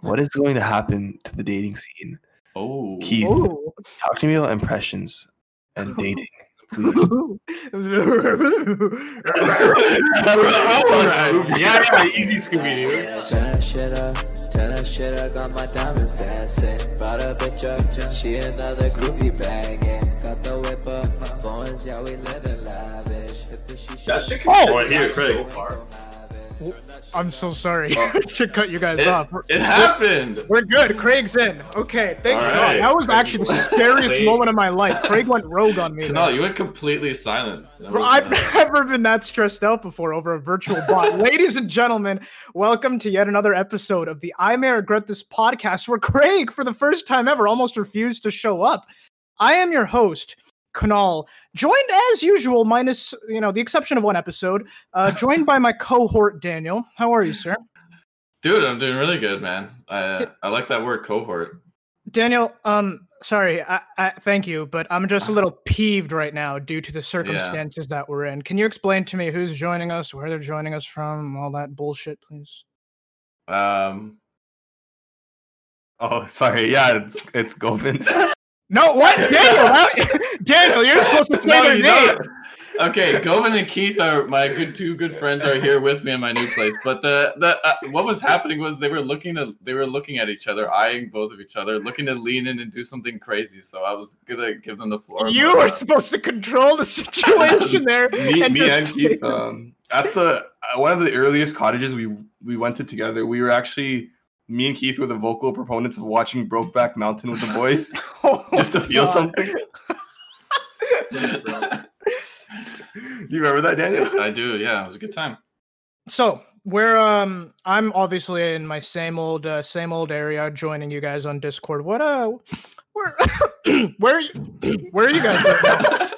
What is going to happen to the dating scene? Oh, Keith, Ooh. talk to me about impressions and dating, please. yeah, yeah, easy Scooby Doo. Turn that shit up, turn that shit up, got my diamonds dancing. Brought a bitch up, she another groupie banging. Got the whip up, phones, yeah, we living lavish. Hit the shisha, That shit can Oh, right here, so far. I'm so sorry Oh. to cut you guys It, off. it happened. We're good. Craig's in. Okay, thank All God. right. That was actually the scariest moment of my life. Craig went rogue on me. No, there. you went completely silent. Bro, was, I've uh, never been that stressed out before over a virtual bot. Ladies and gentlemen, welcome to yet another episode of the I May Regret This podcast, where Craig, for the first time ever, almost refused to show up. I am your host, Kunal, joined as usual, minus you know the exception of one episode, uh, joined by my cohort Daniel. How are you, sir? Dude, I'm doing really good, man. I I like that word cohort. Daniel, um, sorry, I, I thank you, but I'm just a little peeved right now due to the circumstances that we're in. Can you explain to me who's joining us, where they're joining us from, all that bullshit, please? Um, Oh, sorry. Yeah, it's it's Govind. No, what, Daniel? that- Daniel, you're supposed to say no, their name. don't. Okay, Govind and Keith are my good two good friends are here with me in my new place. But the the uh, what was happening was they were looking at they were looking at each other, eyeing both of each other, looking to lean in and do something crazy. So I was gonna give them the floor. You were supposed to control the situation there. me, and me and Keith. Um, at the uh, one of the earliest cottages we we went to together, we were actually me and Keith were the vocal proponents of watching Brokeback Mountain with the boys, just to feel God. something. you remember that, Daniel? I do. Yeah, it was a good time. So we're um, I'm obviously in my same old uh, same old area, joining you guys on Discord. What uh, where where are you, where are you guys? right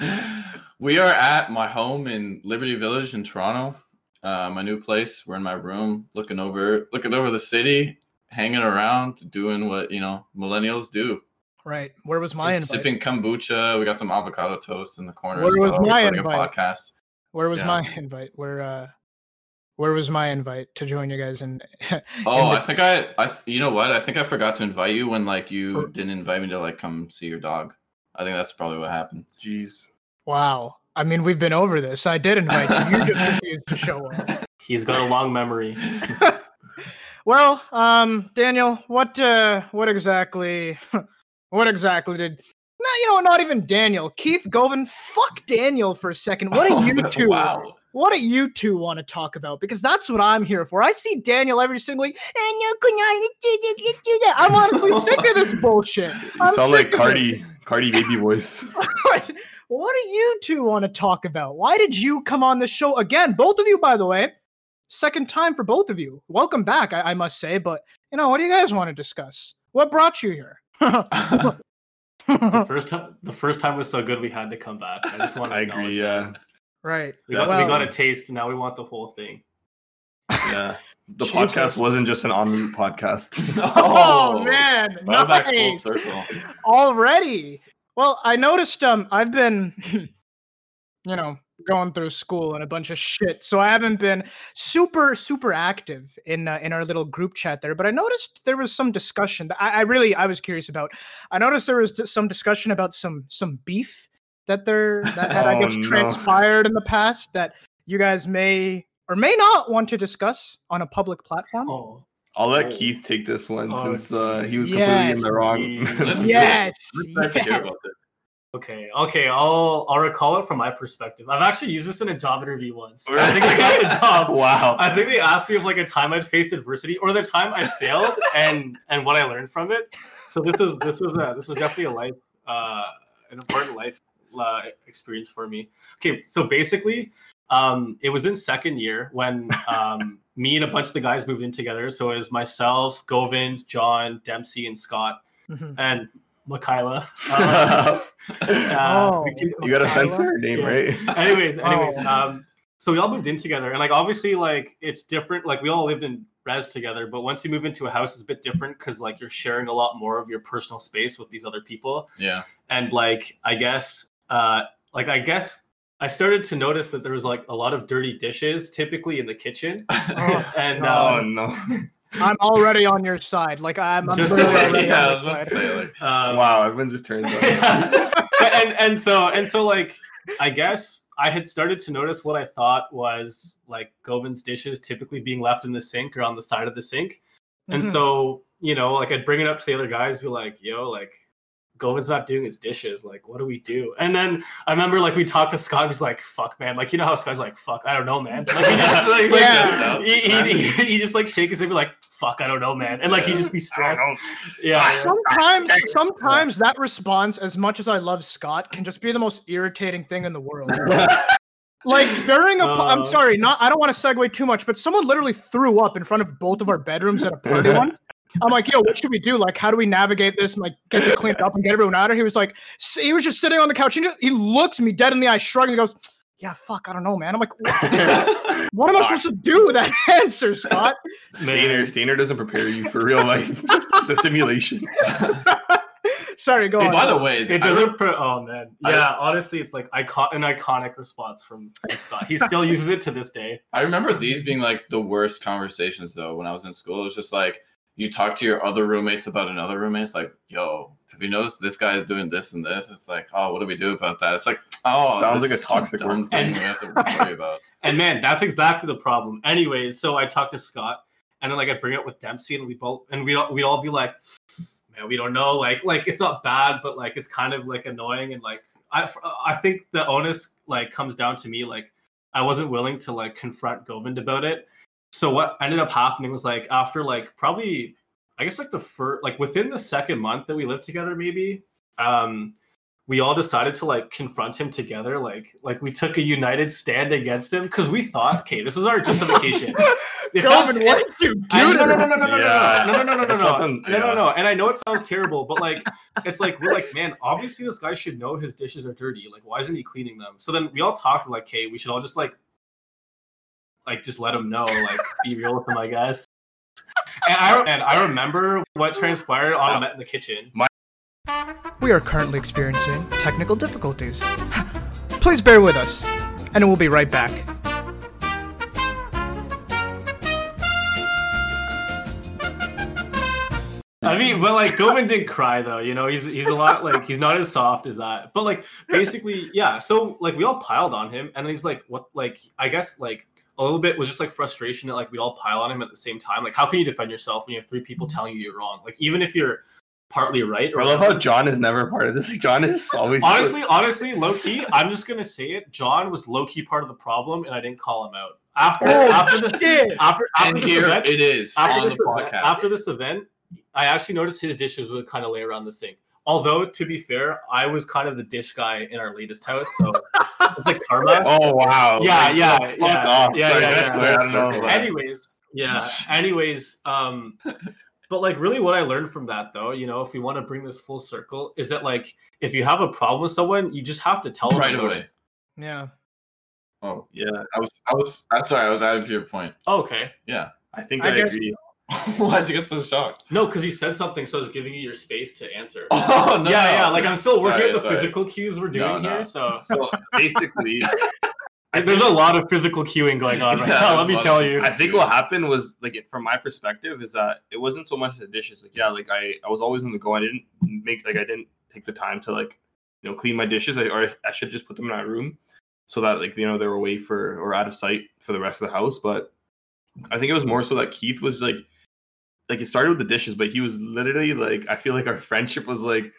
now? we are at my home in Liberty Village in Toronto. Uh, my new place. We're in my room, looking over looking over the city, hanging around, doing what you know millennials do. Right. Where was my invite? sipping kombucha. We got some avocado toast in the corner. Where was well, my recording invite? A podcast. Where was Yeah. my invite? Where uh where was my invite to join you guys in Oh, the- I think I, I, you know what? I think I forgot to invite you when like you Or- didn't invite me to like come see your dog. I think that's probably what happened. Jeez. Wow. I mean, we've been over this. I did invite you. You just refused to show up. He's got a long memory. Well, um, Daniel, what uh what exactly what exactly did no, you know not even Daniel. Keith Govind, fuck Daniel for a second. What do you two wow. what do you two want to talk about? Because that's what I'm here for. I see Daniel every single week. "Eh, no, Kunal, let's do this, let's do that." I'm honestly sick of this bullshit. I'm sound like. Cardi, Cardi baby voice. what, what do you two want to talk about? Why did you come on the show again? Both of you, by the way. Second time for both of you. Welcome back, I, I must say. But you know, what do you guys want to discuss? What brought you here? The first time, the first time was so good, we had to come back. I just want to I acknowledge agree. that. Yeah, right. We got, Well- we got a taste. Now we want the whole thing. yeah. The Jesus. podcast wasn't just an on mute podcast. Oh, man, Brought it back full circle. Already. Well, I noticed um I've been you know, going through school and a bunch of shit. So I haven't been super super active in uh, in our little group chat there, but I noticed there was some discussion that I, I really I was curious about. I noticed there was d- some discussion about some some beef that there that had I Oh, guess no. transpired in the past that you guys may or may not want to discuss on a public platform. Oh, I'll let Oh. Keith take this one Oh, since uh, he was Yes, completely in the wrong. geez. Yes. Let's start to hear yes. Okay, okay. I'll I'll recall it from my perspective. I've actually used this in a job interview once. I think I got the job. wow. I think they asked me of like a time I'd faced adversity or the time I failed and and what I learned from it. So this was this was a this was definitely a life uh an important life uh, experience for me. Okay, so basically, um, it was in second year when um, me and a bunch of the guys moved in together. So it was myself, Govind, John, Dempsey, and Scott, Mhm. and Michaela. Uh, uh, Oh. you got to Kyla? censor her name, Yeah. right? anyways anyways Oh. um so we all moved in together and like obviously like it's different like we all lived in res together but once you move into a house it's a bit different because like you're sharing a lot more of your personal space with these other people Yeah. and like i guess uh like i guess i started to notice that there was like a lot of dirty dishes typically in the kitchen Oh, and Oh um, no. I'm already on your side. Like I'm, I'm Just literally already yeah, I on was your to side. say, like, Um, wow, everyone just turns on. and and so and so like I guess I had started to notice what I thought was like Govind's dishes typically being left in the sink or on the side of the sink. And Mhm. so, you know, like I'd bring it up to the other guys, be like, yo, like Govind's not doing his dishes. Like, what do we do? And then I remember like we talked to Scott, he's like, fuck man. Like, you know how Scott's like, fuck, I don't know, man. Like he just like, like, Yeah. he, he, he, he just like shake his head, be like, fuck, I don't know, man. And like he just be stressed. Yeah. yeah. Sometimes, sometimes that response, as much as I love Scott, can just be the most irritating thing in the world. like during a, pa- I'm Uh. sorry, not I don't want to segue too much, but someone literally threw up in front of both of our bedrooms at a party once. I'm like, yo, what should we do? Like, how do we navigate this and like get it cleaned up and get everyone out of here? He was like, s- he was just sitting on the couch. He, just, he looked me dead in the eye, shrugging. He goes, yeah, fuck, I don't know, man. I'm like, what, what am I supposed to do with that answer, Scott? Stainer, Stainer doesn't prepare you for real life. it's a simulation. sorry, go Hey, on. by the way, It doesn't. Pro- oh man, I- yeah. honestly, it's like icon- an iconic response from, from Scott. He still uses it to this day. I remember these being like the worst conversations though when I was in school. It was just like you talk to your other roommates about another roommate. It's like, yo, have you noticed this guy is doing this and this? It's like, oh, what do we do about that? It's like, oh, Sounds like a toxic dumb thing place. we have to worry about. And man, that's exactly the problem. Anyways, so I talked to Scott, and then like I bring it up with Dempsey, and we both and we we'd all be like, man, we don't know. Like like it's not bad, but like it's kind of like annoying and like I I think the onus like comes down to me. Like I wasn't willing to like confront Govind about it. So what ended up happening was like after like probably I guess like the first like within the second month that we lived together, maybe um we all decided to like confront him together like like we took a united stand against him because we thought okay this was our justification it sounds Govind, what did you do? I- no, no, no, no, no, no, Yeah. no, no, no, no, no, no, not no, the- no, no, no. And I know it sounds terrible, but like, it's like we're like, man, obviously this guy should know his dishes are dirty. Like, why isn't he cleaning them? So then we all talked. We're like, okay, we should all just like, like, just let him know, like, be real with him, I guess. And I and I remember what transpired on met in the kitchen. We are currently experiencing technical difficulties. Please bear with us, and we'll be right back. I mean, but like Govind didn't cry though, you know, he's he's a lot like he's not as soft as that. But like basically, yeah. So like we all piled on him, and then he's like, what? Like I guess like a little bit was just like frustration that like we all pile on him at the same time. Like how can you defend yourself when you have three people telling you you're wrong? Like even if you're partly right. Or I love how John is never part of this. John is always honestly, honestly, low key, I'm just gonna say it. John was low key part of the problem, and I didn't call him out after Oh, after this shit. after after And this here event. it is after this, the event, after this event, I actually noticed his dishes would kind of lay around the sink. Although, to be fair, I was kind of the dish guy in our latest house, so it's like karma. Oh wow. Yeah, Like, yeah, fuck yeah, off. yeah, Like, yeah, that's yeah. clear. I don't know. Anyways, yeah. Anyways, um, but like really, what I learned from that, though, you know, if we want to bring this full circle, is that like if you have a problem with someone, you just have to tell them right about away. it. Yeah. Oh, Yeah, I was, I was, I'm sorry, I was adding to your point. Oh, okay. Yeah. I think I I, agree. Why'd you get so shocked? No, because you said something, so I was giving you your space to answer. Oh no, yeah, no. yeah. Like I'm still working Sorry, at the sorry. physical cues we're doing No, no. here, so So basically, there's a lot of physical cueing going on right Yeah, now. Let me tell of you. I think what happened was like it- from my perspective is that it wasn't so much the dishes. Like yeah, like I I was always in the go. I didn't make like I didn't take the time to like you know clean my dishes. I, or I should just put them in my room so that like you know they were away for or out of sight for the rest of the house. But I think it was more so that Keith was like like it started with the dishes, but he was literally like I feel like our friendship was like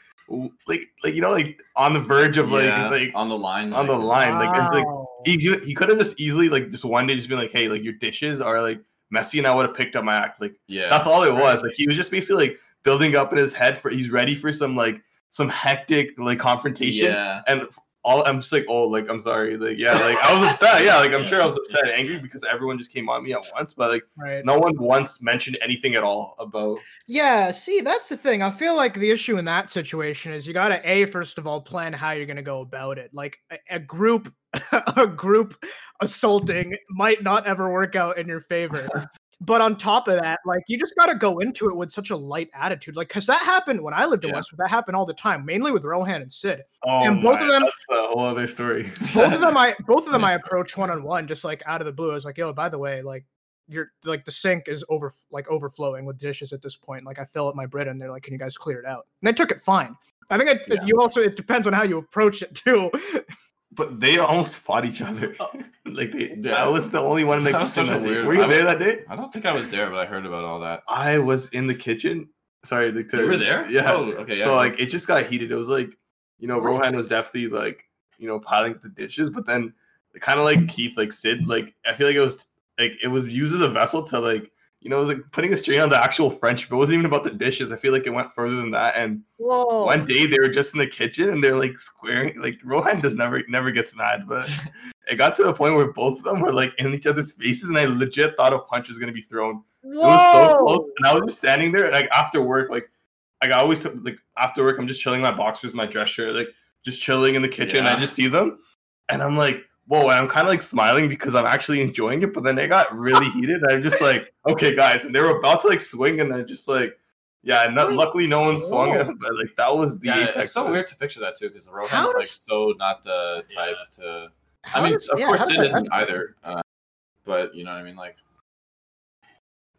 like like you know like on the verge of like Yeah, like on the line, on the like- line like it's like he he, he could have just easily like just one day just been like, hey, like your dishes are like messy, and I would have picked up my act. Like Yeah, that's all it was. Like he was just basically like building up in his head for he's ready for some like some hectic like confrontation. Yeah, And all I'm just like, oh, like I'm sorry, like yeah, like I was upset. Yeah, like I'm sure I was upset, angry because everyone just came on me at once. But like Right. no one once mentioned anything at all about. Yeah, see, that's the thing. I feel like the issue in that situation is you got to a first of all plan how you're going to go about it. Like a, a group a group assaulting might not ever work out in your favor. But on top of that, like you just got to go into it with such a light attitude. Like cuz that happened when I lived in Yeah. Westwood. That happened all the time, mainly with Rohan and Sid. Oh, And both of them- That's a whole other story. Both of them I both of them I approached one on one just like out of the blue. I was like, "Yo, by the way, like you're like the sink is over like overflowing with dishes at this point. Like I fill up my Brita and they're like, can you guys clear it out? And they took it fine. I think it, Yeah. you also it depends on how you approach it too. But they almost fought each other. Oh. like they, Yeah. I was the only one in the That was kitchen. such a that weird- Were you I there that day? I don't think I was there, but I heard about all that. I was in the kitchen. Sorry, like, to, You were there? Yeah. Oh, okay. Yeah. so like it just got heated. It was like, you know, Rohan was definitely like, you know, piling the dishes, but then kind of like Keith, like Sid, like I feel like it was like it was used as a vessel to like, you know, it was like putting a strain on the actual friendship. It wasn't even about the dishes. I feel like it went further than that. And Whoa. one day they were just in the kitchen and they're like squaring. Like Rohan does never never gets mad, but it got to the point where both of them were like in each other's faces, and I legit thought a punch was gonna be thrown. It was so close, and I was just standing there, like after work, like, like I always like after work, I'm just chilling in my boxers, my dress shirt, like just chilling in the kitchen. and I just see them, and I'm like, whoa! And I'm kind of like smiling because I'm actually enjoying it. But then it got really heated. And I'm just like, okay, guys, and they were about to like swing, and then just like, yeah. Not, luckily, no one swung it, but like that was the yeah, apex. it's so of weird to picture that too, because the Rohan's How like does- so not the type to. How I mean, does- of yeah, course, how does Sid that isn't either. Uh, but you know what I mean, like.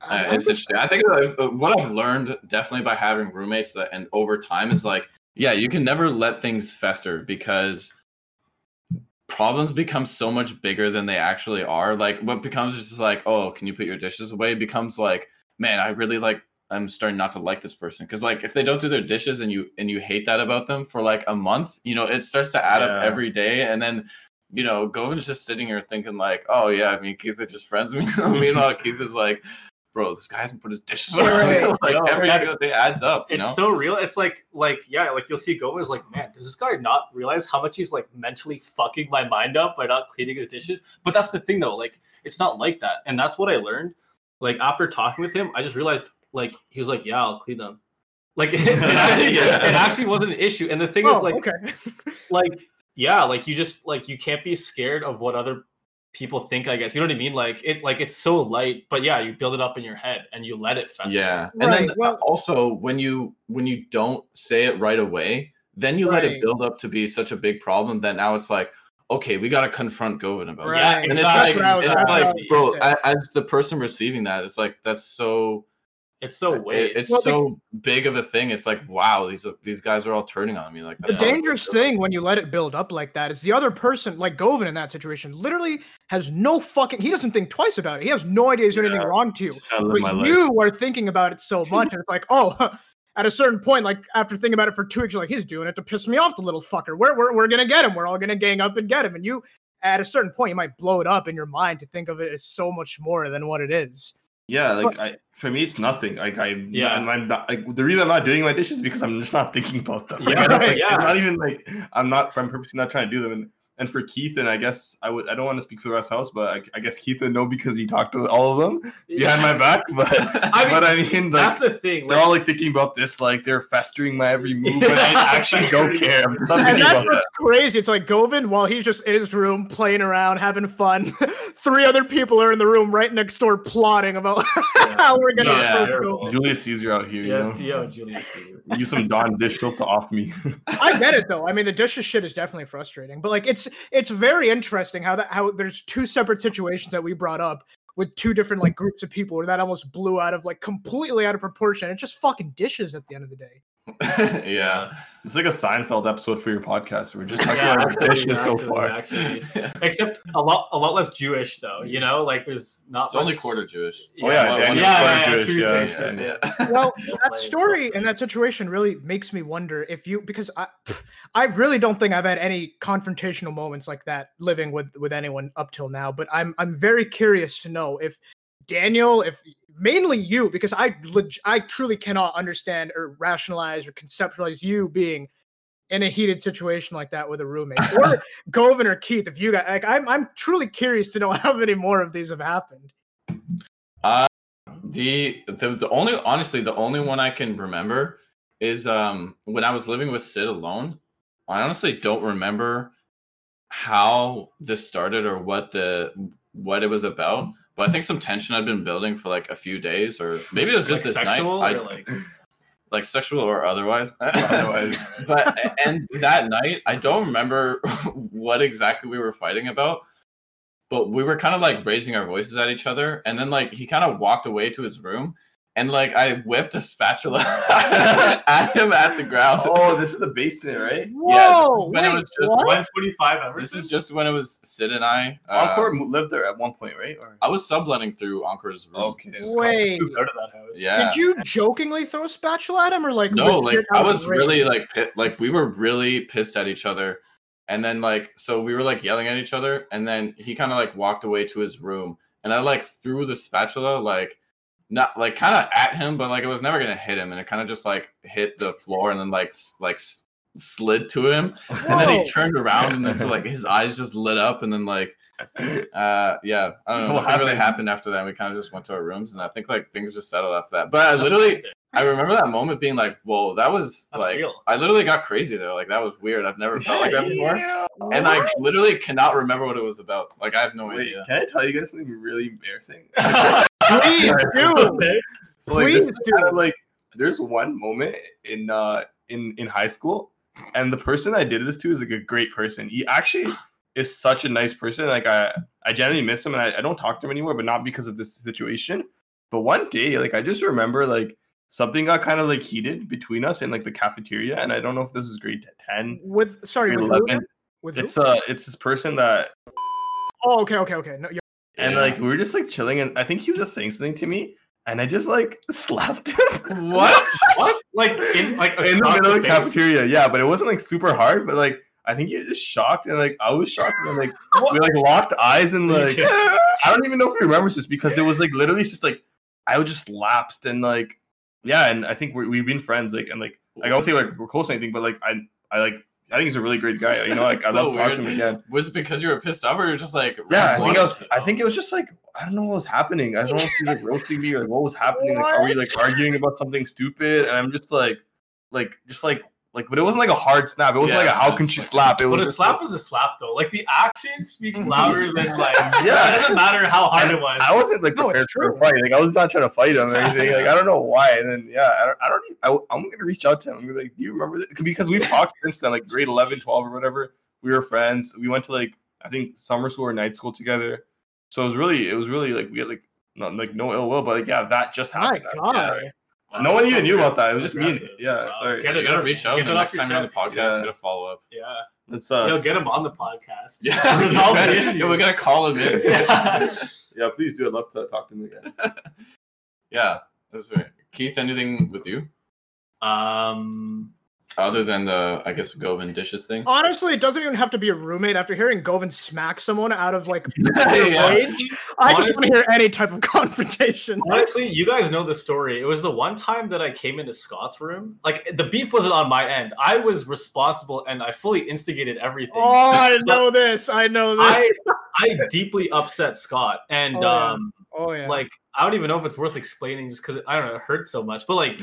I- Uh, it's interesting. I think uh, what I've learned definitely by having roommates that, and over time is like, yeah, you can never let things fester because problems become so much bigger than they actually are. Like what becomes just like, oh, can you put your dishes away? becomes like, man, I really like. I'm starting not to like this person because like if they don't do their dishes and you and you hate that about them for like a month, you know, it starts to add Yeah. up every day, and then you know, Govind's just sitting here thinking like, oh yeah, I mean Keith is just friends with me. Meanwhile, Keith is like, bro, this guy hasn't put his dishes away. Right. like No, every single day adds up. You it's know? so real. It's like like yeah, like you'll see Gomez like, man, does this guy not realize how much he's like mentally fucking my mind up by not cleaning his dishes? But that's the thing though, like it's not like that. And that's what I learned. Like after talking with him, I just realized like he was like, Yeah, I'll clean them. Like it, it actually, Yeah. it actually wasn't an issue. And the thing is Oh, like okay. like yeah, like you just like you can't be scared of what other people think, I guess. You know what I mean? Like it like it's so light, but yeah, you build it up in your head and you let it fester. Yeah, and then well- also when you when you don't say it right away, then you let it build up to be such a big problem that now it's like, okay, we got to confront Govind about Right. that. Yeah, And it's like, That's what I was- it's that's what I like, bro, gonna say. a- as the person receiving that, it's like that's so It's so waste. it's Well, the- so big of a thing. It's like, wow, these these guys are all turning on me. Like the that's how I dangerous thing when you let it build up like that is the other person, like Govind in that situation, literally has no fucking. He doesn't think twice about it. He has no idea he's doing anything wrong to you. I live my But life. you are thinking about it so much, and it's like, oh, at a certain point, like after thinking about it for two weeks, you're like, he's doing it to piss me off, the little fucker. We're we're, we're gonna get him. We're all gonna gang up and get him. And you, at a certain point, you might blow it up in your mind to think of it as so much more than what it is. Yeah, like I for me it's nothing. Like I yeah, Yeah. I'm, I'm not, like the reason I'm not doing my dishes is because I'm just not thinking about them. Yeah, Like, yeah. It's not even like I'm not I'm purposely not trying to do them. And and for Keith and I guess I would I don't want to speak for the rest of the house, but I, I guess Keith would know because he talked to all of them behind my back. But I mean, but I mean like That's the thing. they're Like, all like thinking about this, like they're festering my every move, and I actually don't care. And that's what's crazy. It's like Govind, while he's just in his room playing around, having fun. Three other people are in the room right next door plotting about how we're gonna Yeah. Julius Caesar out here, yes, you know? yo, Julius. Caesar. Use some Dawn dish soap to off me. I get it though. I mean, the dishes shit is definitely frustrating, but like it's it's very interesting how that how there's two separate situations that we brought up with two different like groups of people where that almost blew out of like completely out of proportion. It's just fucking dishes at the end of the day. yeah. Uh, it's like a Seinfeld episode for your podcast. We're just talking Yeah, about actually, dishes so actually, far. actually. Except a lot, a lot less Jewish though. You know, like there's not. It's only quarter Jewish. Oh, yeah, One- Daniel's yeah, quarter yeah, yeah, Jewish, yeah, yeah, yeah. Well, that story and that situation really makes me wonder if you because I I really don't think I've had any confrontational moments like that living with with anyone up till now, but I'm I'm very curious to know if Daniel, if mainly you, because I leg- I truly cannot understand or rationalize or conceptualize you being in a heated situation like that with a roommate or Govind or Keith. If you got like, I'm I'm truly curious to know how many more of these have happened. Uh, the, the the only honestly the only one I can remember is um when I was living with Sid alone. I honestly don't remember how this started or what the what it was about. But I think some tension I'd been building for like a few days, or maybe it was just like this sexual night, or I, like like sexual or otherwise. Otherwise. but and that night, I don't remember what exactly we were fighting about. but we were kind of like raising our voices at each other, and then like he kind of walked away to his room, and like I whipped a spatula at him at the ground. Oh, this is the basement, right? Whoa! when it was just what? 125 hours. This is just when it was Sid and I. uh, Encore lived there at one point, right? Or I was subletting through Encore's room. okay. Scott just Wait. out of that house. Yeah. Did you jokingly throw a spatula at him, or like No, like legit I was rage? really like pit, like we were really pissed at each other, and then like so we were like yelling at each other, and then he kind of like walked away to his room, and I like threw the spatula like not like kind of at him, but like it was never gonna hit him, and it kind of just like hit the floor and then like s- like s- slid to him, and then he turned around and then like his eyes just lit up, and then like uh yeah I don't know What what really happened? happened after that. We kind of just went to our rooms, and I think like things just settled after that. But I literally. I remember that moment being like, "Whoa, that was That's like." real. I literally got crazy there. Like that was weird. I've never felt like that before, and I literally cannot remember what it was about. Like I have no Wait, idea. can I tell you guys something really embarrassing? Please do. So like Please is kind of like there's one moment in uh in in high school, and the person I did this to is like a great person. He actually is such a nice person. Like I I genuinely miss him, and I, I don't talk to him anymore, but not because of this situation. But one day, like I just remember like something got kind of like heated between us in like the cafeteria, and I don't know if this is grade ten, With sorry, grade with who? eleven. With who? It's uh it's this person that oh, okay, okay, okay. No, yeah. And Yeah. like we were just like chilling, and I think he was just saying something to me, and I just like slapped him. What? what? Like in like in the middle of the cafeteria. Yeah, but it wasn't like super hard, but like I think he was just shocked and like I was shocked and like we like locked eyes and like. I don't even know if he remembers this because it was like literally just like I was just lapsed and like yeah, and I think we're, we've been friends like and like like I don't say like we're close or anything, but like I I like I think he's a really great guy. You know, like I love so talking to him again. Was it because you were pissed off, or you're just like? Yeah, I think I was. I think it was just like I don't know what was happening. I don't know if he was like roasting me or like what was happening. Like, are we like arguing about something stupid? And I'm just like, like, just like, like, but it wasn't like a hard snap. It wasn't Yeah, like a how can she like- slap? It was But a slap like- is a slap though. Like the action speaks louder than like Yeah. It doesn't matter how hard it was. I wasn't like No, prepared it's for a fight. Like I was not trying to fight him or anything. Like I don't know why. And then yeah, I don't. I don't. even- I, I'm gonna reach out to him. I'm gonna be like, do you remember this? Because we've talked since then, like grade 11, 12 or whatever. We were friends. We went to like I think summer school or night school together. So it was really, it was really like we had like not like no ill will, but like yeah, that just My happened. God. Sorry. No one that's even knew weird. about that. It was just me. Yeah, Wow. sorry. Get You it, gotta reach out get the next time you're on the podcast. Yeah. You gotta follow up. Yeah. Let's uh, Yo, get him on the podcast. Yeah, Resolve we the gotta- issue. Yeah, we gotta call him in. Yeah. yeah, please do. I'd love to talk to him again. yeah, that's right. Keith, anything with you Um. Other than the I guess Govind dishes thing? Honestly, it doesn't even have to be a roommate. After hearing Govind smack someone out of like Yeah. rage, I just want to hear any type of confrontation. Honestly, you guys know the story. It was the one time that I came into Scott's room. Like the beef wasn't on my end. I was responsible and I fully instigated everything. Oh, I know this. I know this. I I deeply upset Scott, and Oh, yeah. um, oh yeah. like I don't even know if it's worth explaining just because I don't know it hurts so much. But like,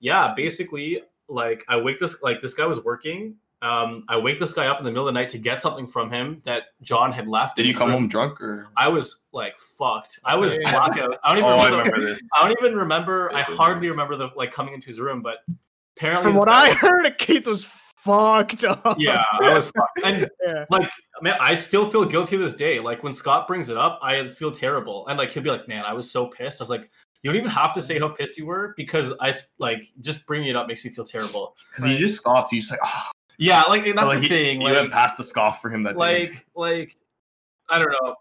yeah, basically, like I wake this like this guy was working. Um, I wake this guy up in the middle of the night to get something from him that John had left. Did in you come room. home drunk or? I was like fucked. I was Yeah. blackout. I don't even Oh, I remember. remember this. I don't even remember. I Goodness. hardly remember the like coming into his room, but apparently, From what guy I was- heard, Keith was fucked up. yeah, I was fucked. And yeah. like, man, I still feel guilty to this day. Like when Scott brings it up, I feel terrible, and like he'll be like, "Man, I was so pissed." I was like, "You don't even have to say how pissed you were because I like just bringing it up makes me feel terrible." Because he just scoffs. He's just like, oh, Yeah, like and that's like, the he- thing. You Like, went past the scoff for him that day. like like I don't know.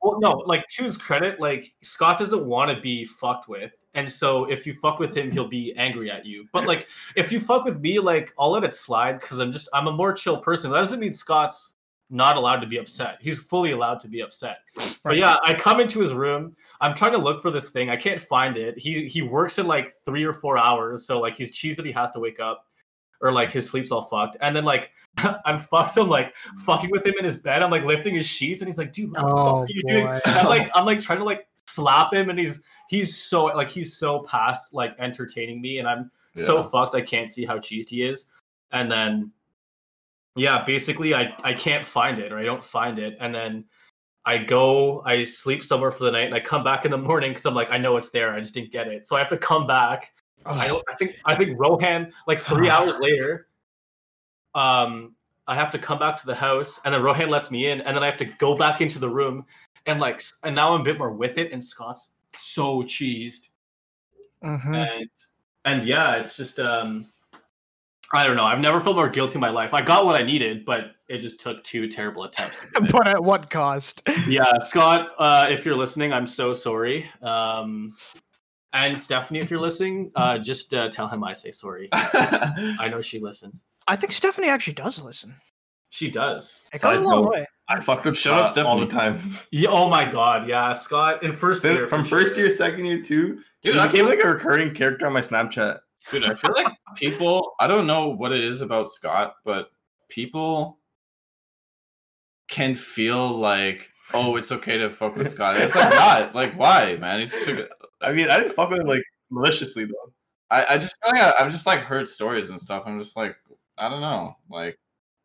Well, no, like to his credit, like Scott doesn't want to be fucked with, and so if you fuck with him, he'll be angry at you. But like if you fuck with me, like I'll let it slide because I'm just I'm a more chill person. That doesn't mean Scott's not allowed to be upset. He's fully allowed to be upset. But yeah, I come into his room. I'm trying to look for this thing. I can't find it. He he works in like three or four hours, so like he's cheese that he has to wake up, or like his sleep's all fucked. And then like I'm fucked. So I'm like fucking with him in his bed. I'm like lifting his sheets, and he's like, "Dude, what the Oh, fuck are you doing?" boy. I'm like, I'm like trying to like slap him, and he's he's so like he's so past like entertaining me, and I'm so fucked. I can't see how cheesed he is. And then, yeah, basically, I I can't find it, or I don't find it, and then. I go, I sleep somewhere for the night, and I come back in the morning because I'm like, I know it's there. I just didn't get it, so I have to come back. I. I think. I think Rohan, like three hours later, um, I have to come back to the house, and then Rohan lets me in, and then I have to go back into the room and like and now I'm a bit more with it, and Scott's so cheesed, Mhm. and and yeah, it's just um. I don't know. I've never felt more guilty in my life. I got what I needed, but it just took two terrible attempts. To get it. But at what cost? yeah, Scott, uh, if you're listening, I'm so sorry. Um, and Stephanie, if you're listening, uh, just uh, tell him I say sorry. I know she listens. I think Stephanie actually does listen. She does. It goes a long way. I fucked up Shout out Scott all the time. Yeah, oh my god, yeah, Scott in first year From first sure. year, second year, too. Dude, Dude, I I became feel like a recurring character on my Snapchat. Dude, I feel like people, I don't know what it is about Scott, but people can feel like, oh, it's okay to fuck with Scott. It's like not. Like, why, man? He's such a I mean, I didn't fuck with him like maliciously though. I, I just feel like I, I've just like heard stories and stuff. I'm just like, I don't know. Like,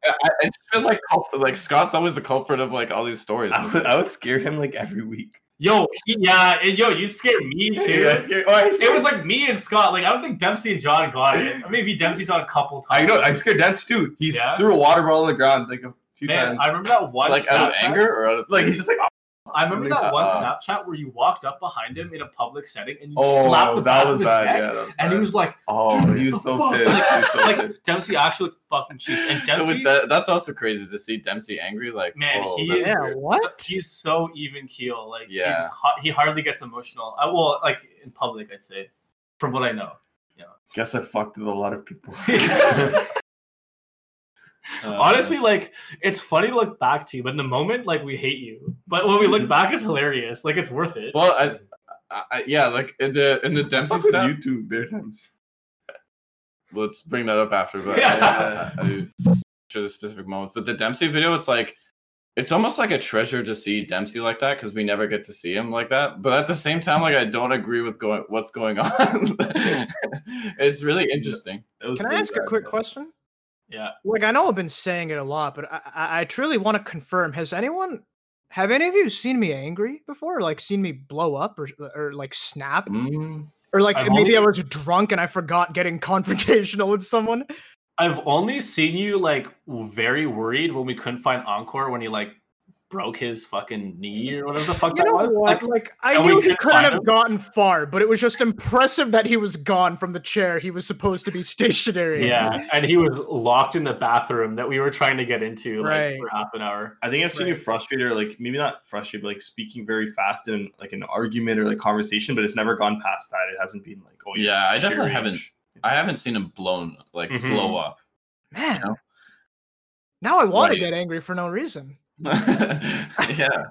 I, I- it just feels like like Scott's always the culprit of like all these stories. I would, I would scare him like every week. Yo, he, yeah, and yo, you scared me too. Yeah, scared- oh, I It was like me and Scott. Like I don't think Dempsey and John got it. Or maybe Dempsey John a couple times. I know. I scared Dempsey too. He Yeah? threw a water bottle on the ground like a few Man, times. I remember that one. like out of Snapchat- anger or out of like he's just like, oh, I remember that one uh, Snapchat where you walked up behind him in a public setting and you oh slapped the back that was of his bad. neck, Yeah, that was and he was like, oh, he was so the fuck?" pissed. He was so like pissed. Dempsey actually fucking cheesed. And Dempsey, With that, that's also crazy to see Dempsey angry. Like, man, whoa, he is Yeah, what? so- he's so even keel. Like, Yeah. he's, he hardly gets emotional. I well, like in public, I'd say, from what I know. Yeah. Guess I fucked with a lot of people. uh, Honestly, like it's funny to look back to, but in the moment, like we hate you. But when we look back, it's hilarious. Like it's worth it. Well, I, I, I- yeah, like in the in the Dempsey fucked with stuff. you too, bare times. Let's bring that up after, but Yeah. I, I, I sure the specific moments. But the Dempsey video, it's like it's almost like a treasure to see Dempsey like that because we never get to see him like that. But at the same time, like I don't agree with going what's going on. it's really interesting. Can I ask a quick question? Yeah. Like I know I've been saying it a lot, but I, I, truly want to confirm: Has anyone, have any of you seen me angry before? Like seen me blow up or or like snap, Mm, or like I've maybe I was drunk and I forgot getting confrontational with someone. I've only seen you like very worried when we couldn't find Encore when he like broke his fucking knee or whatever the fuck You that was. what? Like, Like, I and knew he couldn't couldn't have him? gotten far, but it was just impressive that he was gone from the chair he was supposed to be stationary. in. yeah, and he was locked in the bathroom that we were trying to get into like Right. for half an hour. I think I've seen you frustrated, or like maybe not frustrated, but like speaking very fast in like an argument or like conversation, but it's never gone past that. It hasn't been like, oh Yeah, I definitely cheering. haven't- I haven't seen him blown like Mhm. blow up. man. know? Now I want to get angry for no reason. yeah,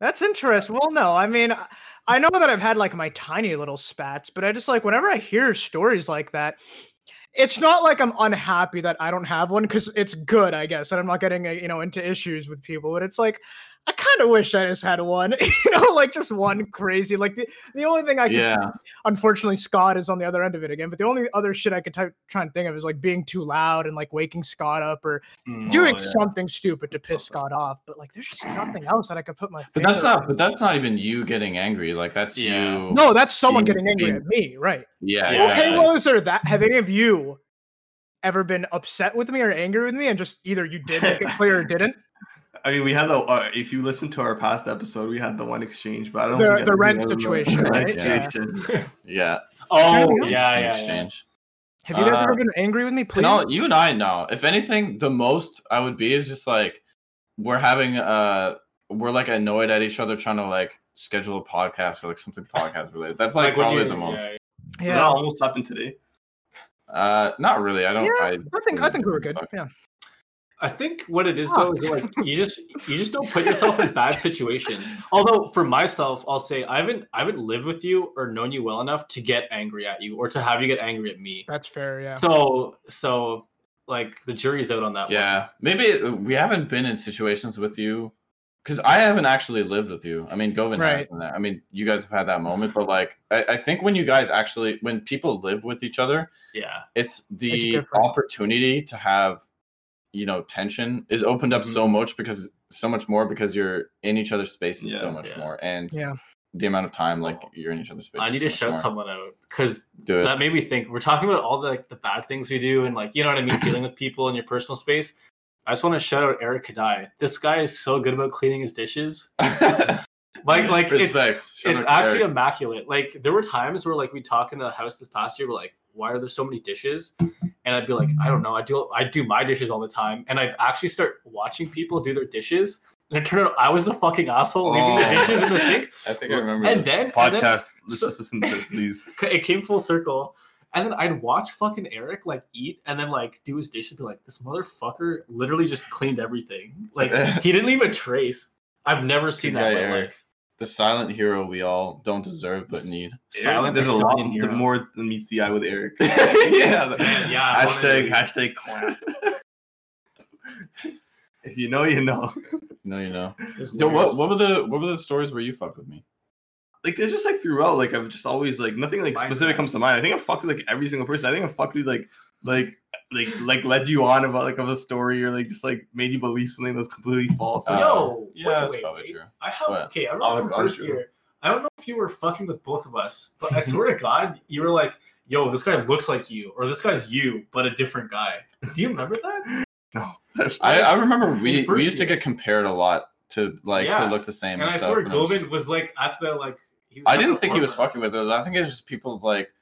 That's interesting. Well, no, I mean, I- know that I've had like my tiny little spats, but I just like whenever I hear stories like that, it's not like I'm unhappy that I don't have one because it's good, I guess, and I'm not getting uh, you know into issues with people. But it's like I kind of wish I just had one, you know, like just one crazy. Like the, the only thing I can, yeah. unfortunately, Scott is on the other end of it again. But the only other shit I could type, try and think of is like being too loud and like waking Scott up or Mm. doing Oh, yeah. something stupid to piss Scott off. But like, there's just nothing else that I could put my. But that's not. on. But that's not even you getting angry. Like that's Yeah. you. No, that's someone being- getting angry being- at me, right? Yeah. Yeah. Okay, well, is there that? Have any of you ever been upset with me or angry with me, and just either you did make it clear or didn't? I mean, we had the. Uh, if you listen to our past episode, we had the one exchange, but I don't. The- think the rent situation, the rent right? Yeah. situation. yeah. Oh yeah, yeah, Interesting yeah. exchange. Have you guys Uh, ever been angry with me? Please. No, you and I know. If anything, the most I would be is just like we're having uh we're like annoyed at each other trying to like schedule a podcast or like something podcast related. That's like, when probably you- the most. yeah, That almost happened today. Uh not really. I don't Yeah, I, I think I think we were good. Yeah, I think what it is though is like you just you just don't put yourself in bad situations. Although for myself, I'll say I haven't I haven't lived with you or known you well enough to get angry at you or to have you get angry at me. that's fair. Yeah. So so like the jury's out on that one. Yeah. Maybe uh, we haven't been in situations with you because I haven't actually lived with you. I mean, Govind Right. has. I mean, you guys have had that moment, but like, I, I think when you guys actually, when people live with each other, Yeah. it's the It's opportunity to have you know tension is opened up Mm-hmm. so much because so much more because you're in each other's spaces so much Yeah. more and Yeah. the amount of time like you're in each other's spaces I need to shout more. someone out because that made me think. We're talking about all the like, the bad things we do and like you know what I mean, dealing with people in your personal space. I just want to shout out Eric Kadai. This guy is so good about cleaning his dishes. Like like it's Respects. Shout it's actually Eric. immaculate. Like there were times where like we talk in the house this past year, we're like, why are there so many dishes? And I'd be like, I don't know. I do I do my dishes all the time, and I'd actually start watching people do their dishes, and it turned out I was the fucking asshole leaving the Oh. dishes in the sink. I think I remember. And this. then and then Podcast. Let's so- just listen to this, please. it came full circle. And then I'd watch fucking Eric like eat and then like do his dishes. Be like, this motherfucker literally just cleaned everything. Like he didn't leave a trace. I've never seen Good that in my Eric. life. The silent hero we all don't deserve but need. Silent There's a Estonian lot hero. more than meets the eye with Eric. yeah. Man, yeah. hashtag honestly. hashtag clap. if you know, you know. No, you know. There's So layers. what what were the what were the stories where you fucked with me? Like there's just like throughout, like I've just always like nothing like specific comes to mind. I think I fucked with like every single person. I think I fucked with like like like like led you on about like of a story or like just like made you believe something that's completely false. Uh, Yo, yeah, wait, that's wait, probably wait. true. I have What? okay. I remember from gone first through. year. I don't know if you were fucking with both of us, but I swear to God, you were like, "Yo, this guy looks like you," or "This guy's you, but a different guy." Do you remember that? no. I, I remember we, we used to get compared a lot to like Yeah. to look the same. and And, I stuff, swear, and was Govind just- was like at the like. He was I didn't the think he was fucking with us. I think it's just people like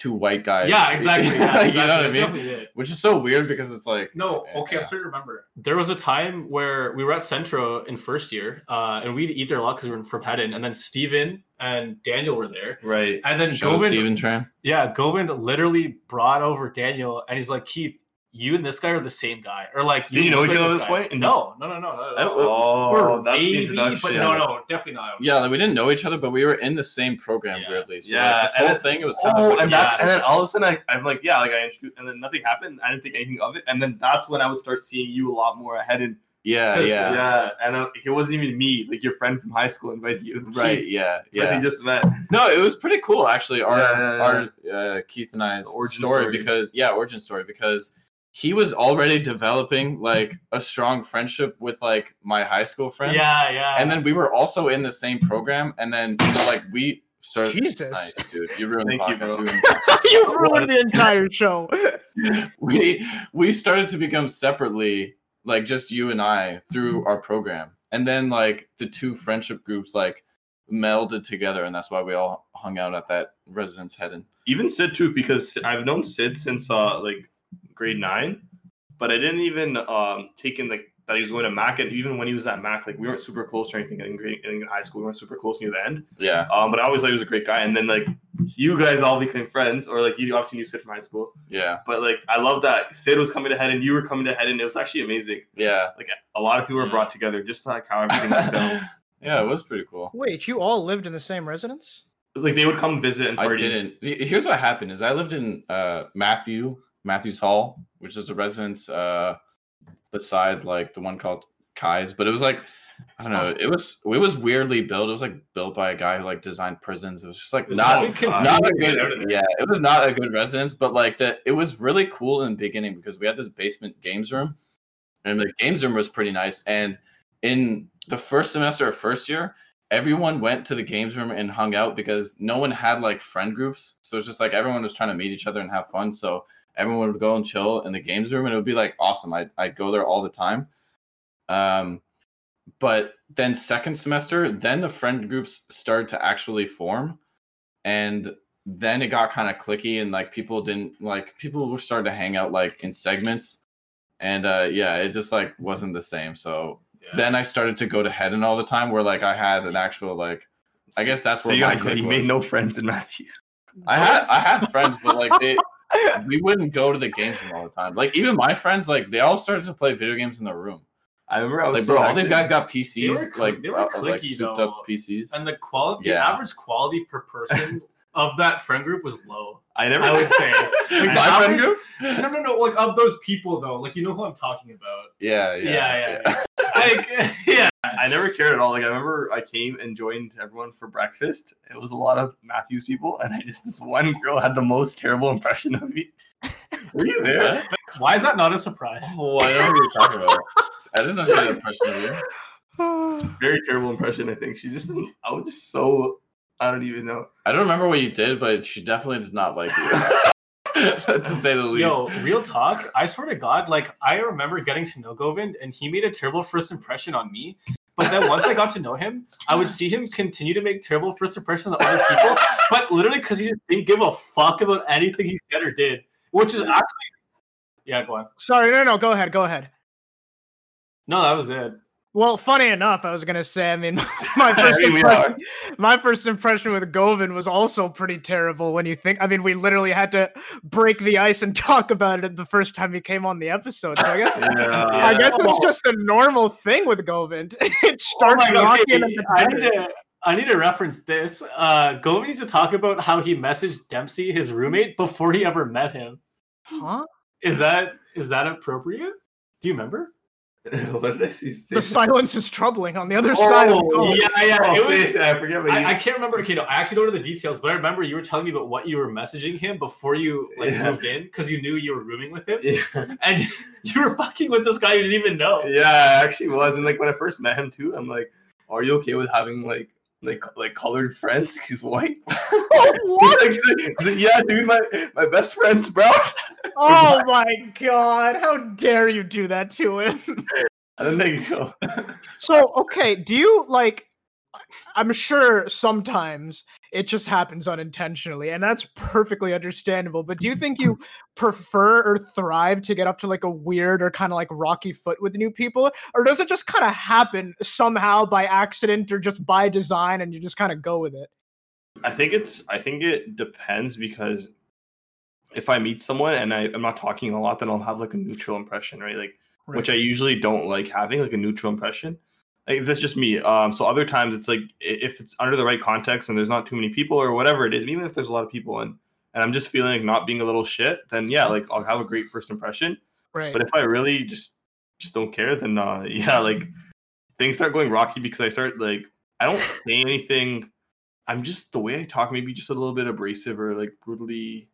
two white guys. Yeah, exactly. Yeah, you know what I mean? Which is so weird because it's like No, okay, Yeah. I'm starting to remember. There was a time where we were at Centro in first year, uh, and we'd eat there a lot because we were from Hedden, and then Steven and Daniel were there. Right. And then show Govind, Steven Tran. yeah, Govind literally brought over Daniel, and he's like, Keith, you and this guy are the same guy, or like, Did you know each other at this guy." point? No, no, no, no, no. No. don't- Oh, Or that's the introduction. but no, no, definitely not. Yeah, like we didn't know each other, but we were in the same program Yeah. weirdly. So Yeah, like, this and whole it- thing it was kind Oh, of and Yeah. that's and then all of a sudden I, I'm like, yeah, like I introduced, and then nothing happened. I didn't think anything of it, and then that's when I would start seeing you a lot more ahead. And yeah, 'Cause- yeah, yeah, and uh, it wasn't even me, like your friend from high school invited you. right, yeah, yeah. he just met. No, it was pretty cool actually. Our Yeah, yeah, yeah. our uh, Keith and I's origin story, story. because yeah, origin story because he was already developing like a strong friendship with like my high school friends. Yeah, yeah. and then we were also in the same program, and then so like we started. Jesus. nice, dude, you ruined Thank you, podcast. You ruined you ruined the entire show. we we started to become separately like just you and i through our program and then like the two friendship groups like melded together and that's why we all hung out at that residence head and Even Sid too, because I've known Sid since uh like grade nine, but I didn't even um take in like that he was going to Mac, and even when he was at Mac, like we weren't super close or anything in grade in high school. We weren't super close near the end. yeah Um, but I always thought he was a great guy, and then like you guys all became friends, or like you obviously knew Sid from high school. yeah But like I love that Sid was coming to head and you were coming to head, and it was actually amazing. yeah Like a lot of people were brought together, just like how everything went down. yeah it was pretty cool Wait, you all lived in the same residence? Like they would come visit and party. i didn't here's what happened is i lived in uh matthew matthews hall which is a residence uh beside like the one called Keyes but it was like I don't know. It was it was weirdly built. It was like built by a guy who like designed prisons. It was just like not not a good out of there. yeah it was not a good residence but like that it was really cool in the beginning because we had this basement games room and the games room was pretty nice and in the first semester of first year everyone went to the games room and hung out because no one had like friend groups so it's just like everyone was trying to meet each other and have fun so everyone would go and chill in the games room and it would be like awesome. I'd, I'd go there all the time. Um but then second semester then the friend groups started to actually form. And then it got kind of clicky and like people didn't like people were starting to hang out like in segments. And uh yeah it just like wasn't the same. So Yeah. then i started to go to Hedden all the time where like i had an actual like i guess that's So where you, got, you made no friends in Matthews. i had i had friends but like they we wouldn't go to the games room all the time. Like even my friends like they all started to play video games in their room. I remember I was like so bro all these guys got They pcs were cl- like they were uh, like cliquey, souped though. up pcs and the quality, the average quality per person of that friend group was low. I never. I would say. Like, the my friend group No, no, no. Like of those people, though, like you know who I'm talking about. yeah yeah Yeah, yeah. Like, yeah. I never cared at all. Like I remember I came and joined everyone for breakfast. It was a lot of Matthews people, and I just this one girl had the most terrible impression of me. Were you there? Why is that not a surprise? Oh, I know what you're talking about. I didn't know she had an impression of you. Very terrible impression. I think she just. I was just so. I don't even know. I don't remember what you did, but she definitely did not like you. to say the least. Yo, real talk. I swear to God, like I remember getting to know Govind, and he made a terrible first impression on me. But then once I got to know him, I would see him continue to make terrible first impressions of other people, but literally because he just didn't give a fuck about anything he said or did, which is actually, yeah, go on. Sorry, no, no, go ahead, go ahead. No, that was it. Well, funny enough, I was gonna say. I mean, my first impression, my first impression with Govind was also pretty terrible. When you think, I mean, we literally had to break the ice and talk about it the first time he came on the episode. So I guess, Yeah. I guess it's Oh. just a normal thing with Govind. it Oh starts my God, okay, I need to. I need to reference this. Uh, Govind needs to talk about how he messaged Dempsey, his roommate, before he ever met him. Huh? Is that is that appropriate? Do you remember? what did I see? The silence is troubling on the other side of the oh, call. yeah, yeah. Oh, it was, I forget. But I, I can't remember. Okay, no, I actually don't know the details, but I remember you were telling me about what you were messaging him before you like Yeah. moved in because you knew you were rooming with him, yeah. and you were fucking with this guy you didn't even know. yeah, I actually was. And like when I first met him too, I'm like, "Are you okay with having like like like colored friends? He's white." Oh, what? He's like, he's like, yeah, dude, my my best friends, bro. Oh my god! How dare you do that to him? And then they go, So, okay, do you like I'm sure sometimes it just happens unintentionally and that's perfectly understandable, but do you think you prefer or thrive to get up to like a weird or kind of like rocky foot with new people or does it just kind of happen somehow by accident or just by design and you just kind of go with it? I think it's I think it depends because if I meet someone and I, I'm not talking a lot, then I'll have like a neutral impression, right? Like which I usually don't like having, like a neutral impression. Like that's just me. Um, so other times it's like if it's under the right context and there's not too many people or whatever it is, even if there's a lot of people and and I'm just feeling like not being a little shit, then yeah, like I'll have a great first impression. right. But if I really just just don't care, then uh, yeah, like things start going rocky because I start like I don't say anything. I'm just the way I talk, maybe just a little bit abrasive or like brutally.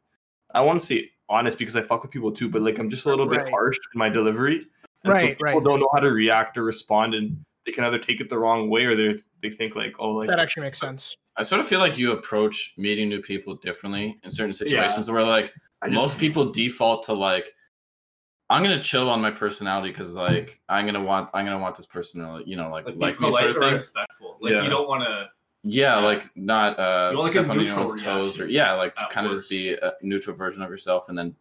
I want to say honest because I fuck with people too, but like I'm just a little Right. bit harsh in my delivery. And so Right, people right. don't know how to react or respond, and they can either take it the wrong way or they they think like, oh, like that actually makes sense. I sort of feel like you approach meeting new people differently in certain situations where like just, most people default to like I'm gonna chill on my personality because like I'm gonna want I'm gonna want this person to you know like like, me sort of thing. respectful. Like Yeah. you don't want to. Yeah, Yeah. like not uh You want, like, a step on neutral anyone's toes or yeah, like at kind of just be a neutral version of yourself and then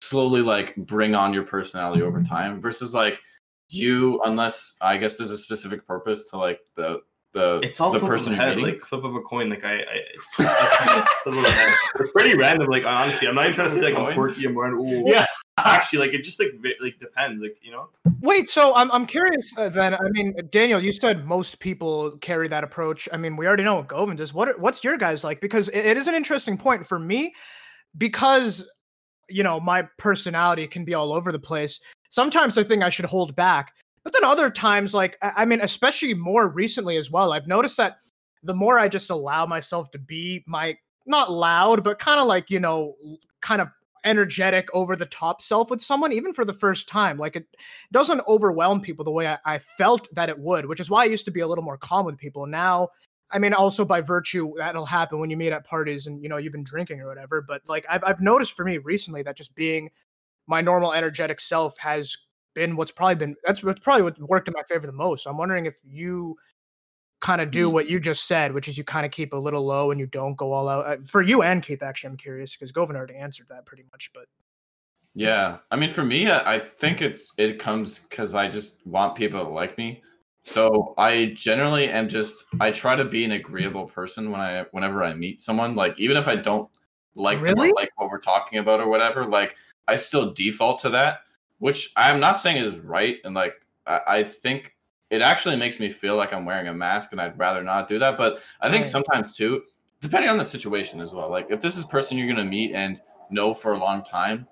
slowly like bring on your personality over time versus like you unless I guess there's a specific purpose to like the the it's all the flip person of the head, like flip of a coin. Like I, I it's, flip of head. it's pretty random. Like honestly, I'm not even trying to say like I'm Coin? quirky. I'm random. Ooh. Yeah. actually, like it just like like depends. Like you know. Wait, so I'm I'm curious uh, then. I mean, Daniel, you said most people carry that approach. I mean, we already know what Govind does. What are- what's your guys like? Because it, it is an interesting point for me, because you know my personality can be all over the place. Sometimes I think I should hold back, but then other times, like I, mean, especially more recently as well, I've noticed that the more I just allow myself to be my not loud, but kind of like you know, kind of energetic over the top self with someone even for the first time like it doesn't overwhelm people the way I, I felt that it would, which is why I used to be a little more calm with people. Now, I mean, also by virtue that'll happen when you meet at parties and you know you've been drinking or whatever. But like I've I've noticed for me recently that just being my normal energetic self has been what's probably been that's what's probably what worked in my favor the most. So I'm wondering if you kind of do what you just said, which is you kind of keep a little low and you don't go all out. Uh, for you and Keith, actually, I'm curious because Govind already answered that pretty much. But Yeah, I mean, for me, I I think it's it comes because I just want people to like me. So I generally am just I try to be an agreeable person when I whenever I meet someone. Like even if I don't like Really? like what we're talking about or whatever, like I still default to that, which I'm not saying is right. And like I, I think it actually makes me feel like I'm wearing a mask, and I'd rather not do that. But I think Right. sometimes too, depending on the situation as well. Like if this is a person you're gonna meet and know for a long time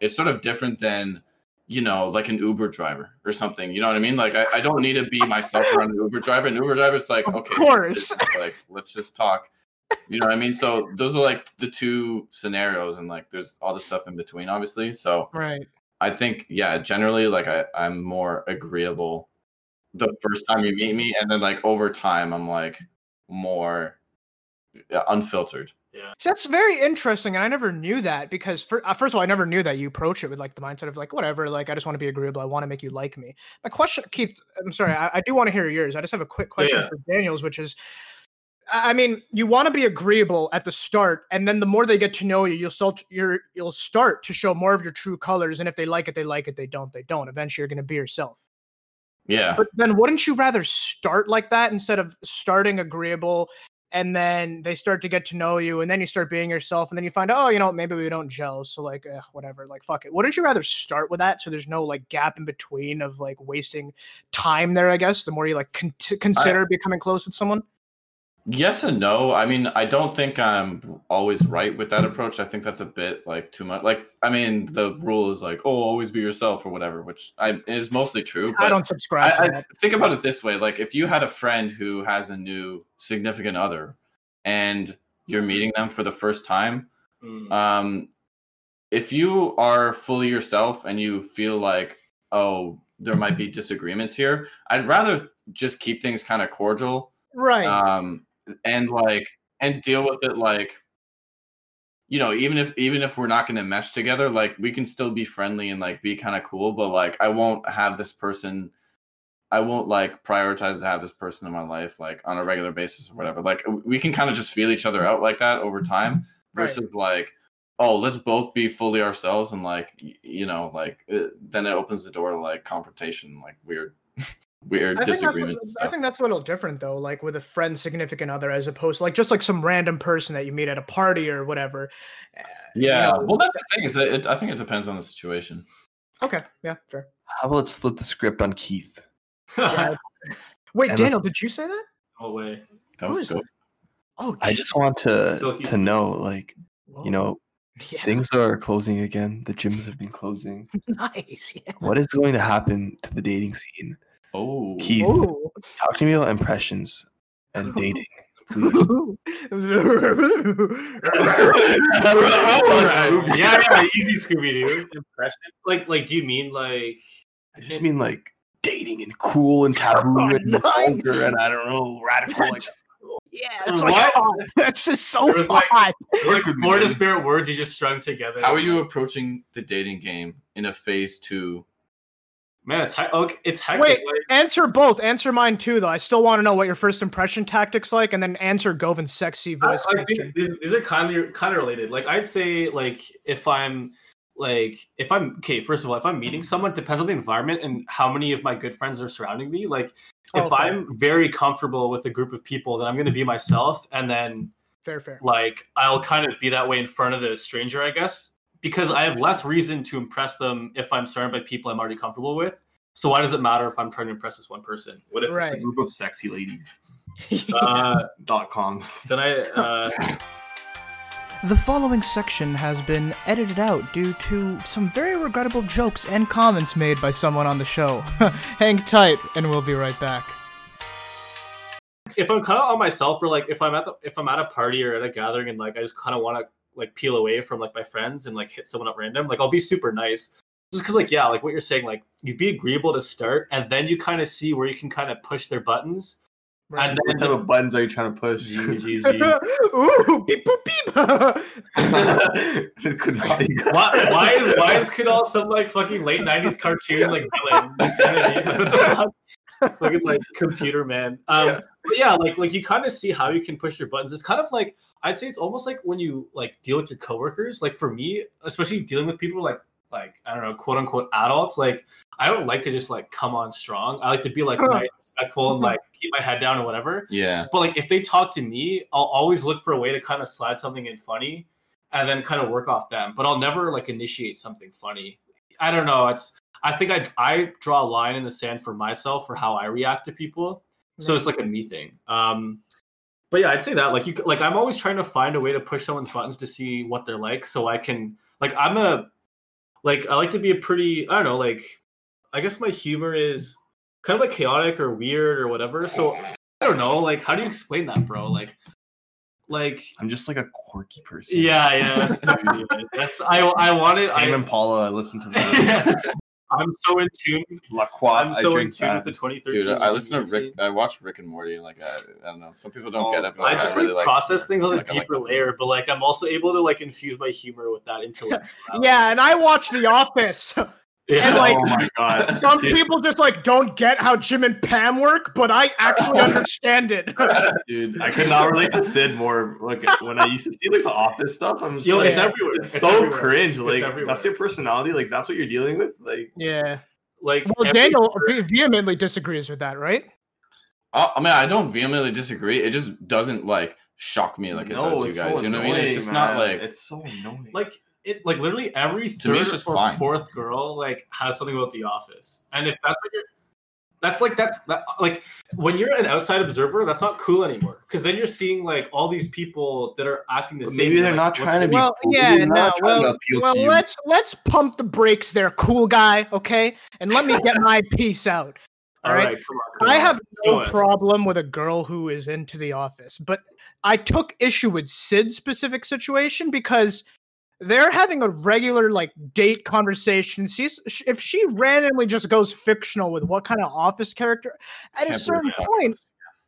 it's sort of different than you know like an uber driver or something you know what i mean? Like i, I don't need to be myself around an uber driver. An uber driver's like Of okay course. like let's just talk. You know what i mean? So those are like the two scenarios and like there's all the stuff in between obviously. So right, i think yeah generally like I, i'm more agreeable the first time you meet me and then like over time i'm like more unfiltered Yeah. So that's very interesting, and I never knew that because for, uh, first of all, I never knew that you approach it with like the mindset of like whatever, like I just want to be agreeable, I want to make you like me. My question, Keith, I'm sorry, I, I do want to hear yours. I just have a quick question yeah. for Daniels, which is, I mean, you want to be agreeable at the start, and then the more they get to know you, you'll start you're you'll start to show more of your true colors, and if they like it, they like it. They don't, they don't. Eventually, you're going to be yourself. Yeah. But then wouldn't you rather start like that instead of starting agreeable and then they start to get to know you and then you start being yourself and then you find oh you know maybe we don't gel so like eh, whatever like fuck it. Wouldn't you rather start with that so there's no like gap in between of like wasting time there i guess the more you like con- consider becoming close with someone Yes and no. I mean, I don't think I'm always right with that approach. I think that's a bit like too much. Like, I mean, the rule is like, oh, always be yourself or whatever, which I is mostly true. i don't subscribe I, to I that. think about it this way: like, if you had a friend who has a new significant other, and you're meeting them for the first time, Mm. um, if you are fully yourself and you feel like, oh, there might be disagreements here, I'd rather just keep things kind of cordial right um and like and deal with it like you know even if even if we're not going to mesh together like we can still be friendly and like be kind of cool but like i won't have this person i won't like prioritize to have this person in my life like on a regular basis or whatever. Like we can kind of just feel each other out like that over time mm-hmm. Right. versus like oh let's both be fully ourselves and like you know like it, then it opens the door to like confrontation like weird weird I think, that's disagreements and I think that's a little different though, like with a friend, significant other, as opposed to like just like some random person that you meet at a party or whatever. Eh, you Yeah, know, well, that's the thing is that it, I think it depends on the situation. okay, yeah, fair. How about let's flip the script on Keith? Yeah. Wait, And Daniel, let's- did you say that? no way. That Who was good. that? Oh, I just want to Silky to know, like, Whoa. you know, yeah, things are closing again. The gyms have been closing. nice. Yeah. What is going to happen to the dating scene? Oh, Keith, Ooh. talk to me about impressions and dating, please. Alright. yeah, yeah, easy Scooby Doo impression. Like, like, do you mean like? I just mean like dating and cool and taboo Oh, and nice. vulgar and I don't know radical. Like, yeah, it's What? like hot. Oh, that's just so There was, like- hot. Like Could be four disparate words you just strung together. how are you approaching the dating game in a phase two? Man, it's he- okay, it's hectic. Wait, like, Answer both. Answer mine too, though. I still want to know what your first impression tactics like, and then answer Govind's sexy voice I think question. these, these are kind of kind of related. Like I'd say, like if I'm like if I'm okay, first of all, if I'm meeting someone, it depends on the environment and how many of my good friends are surrounding me. Like Oh, if fair. I'm very comfortable with a group of people, then I'm going to be myself, and then Fair, fair. like I'll kind of be that way in front of the stranger, I guess, because I have less reason to impress them if I'm surrounded by people I'm already comfortable with. So why does it matter if I'm trying to impress this one person? What if it's a group of sexy ladies? Uh, Dot com. then I uh, The following section has been edited out due to some very regrettable jokes and comments made by someone on the show. Hang tight, and we'll be right back. if I'm kind of on myself, or like if I'm at the if I'm at a party or at a gathering and like I just kind of want to like peel away from like my friends and like hit someone up random, like I'll be super nice. Just because like yeah, like what you're saying, like you'd be agreeable to start, and then you kind of see where you can kind of push their buttons. And What then type of buttons are you trying to push? Jeez, jeez, jeez. Ooh, beep boop beep. It could not be- why, why is why is Kidal some like fucking late '90s cartoon like villain? Fuck? Fucking like computer man. Um, but yeah, like like you kind of see how you can push your buttons. It's kind of like I'd say it's almost like when you like deal with your coworkers. Like for me, especially dealing with people like like I don't know, quote unquote adults. Like I don't like to just like come on strong. I like to be like nice, respectful, and like keep my head down or whatever. Yeah, But like if they talk to me, I'll always look for a way to kind of slide something in funny and then kind of work off them. But I'll never like initiate something funny. I don't know. It's I think I I draw a line in the sand for myself for how I react to people. So it's like a me thing. Um but yeah, I'd say that like you like I'm always trying to find a way to push someone's buttons to see what they're like so I can like I'm a like I like to be a pretty I don't know like I guess my humor is kind of like chaotic or weird or whatever. So I don't know, like how do you explain that, bro? Like like I'm just like a quirky person. yeah, yeah, that's, that's I I wanted I Tame Impala, I listened to that. I'm so in tune. La I'm I so in drink tune with the 2013. Dude, I listen to Rick. scene. I watch Rick and Morty. Like I, I don't know. Some people don't Oh, get it. But I just really like process things on a like, I like deeper it. layer, but like I'm also able to like infuse my humor with that intellect. Yeah, and I watch The Office. And, like, oh my god. Some Dude, people just like don't get how Jim and Pam work, but I actually understand it. Dude, I could not relate to Sid more. Like when I used to see like the office stuff, I'm just Yo, like, it's everywhere. it's, It's so everywhere. cringe. Like that's your personality. Like that's what you're dealing with. Like yeah. like Well, Daniel ve- vehemently disagrees with that, right? I, I mean, I don't vehemently disagree. It just doesn't like shock me like it does you guys. so you know what I mean? It's annoying, just not like it's so annoying. like it like literally every To third just or fine. fourth girl like has something about the office and if that's what you're that's like that's that like when you're an outside observer that's not cool anymore because then you're seeing like all these people that are acting the But same maybe they're like, not what's trying to be Well, cool. yeah, no, not trying to well, to well, you. let's let's pump the brakes there, cool guy, okay? And let me get my piece out. all all right, right. come on, come I on. have Show no us. problem with a girl who is into the office, but I took issue with Sid's specific situation because they're having a regular like date conversation. She's, if she randomly just goes fictional with what kind of office character, at a certain point,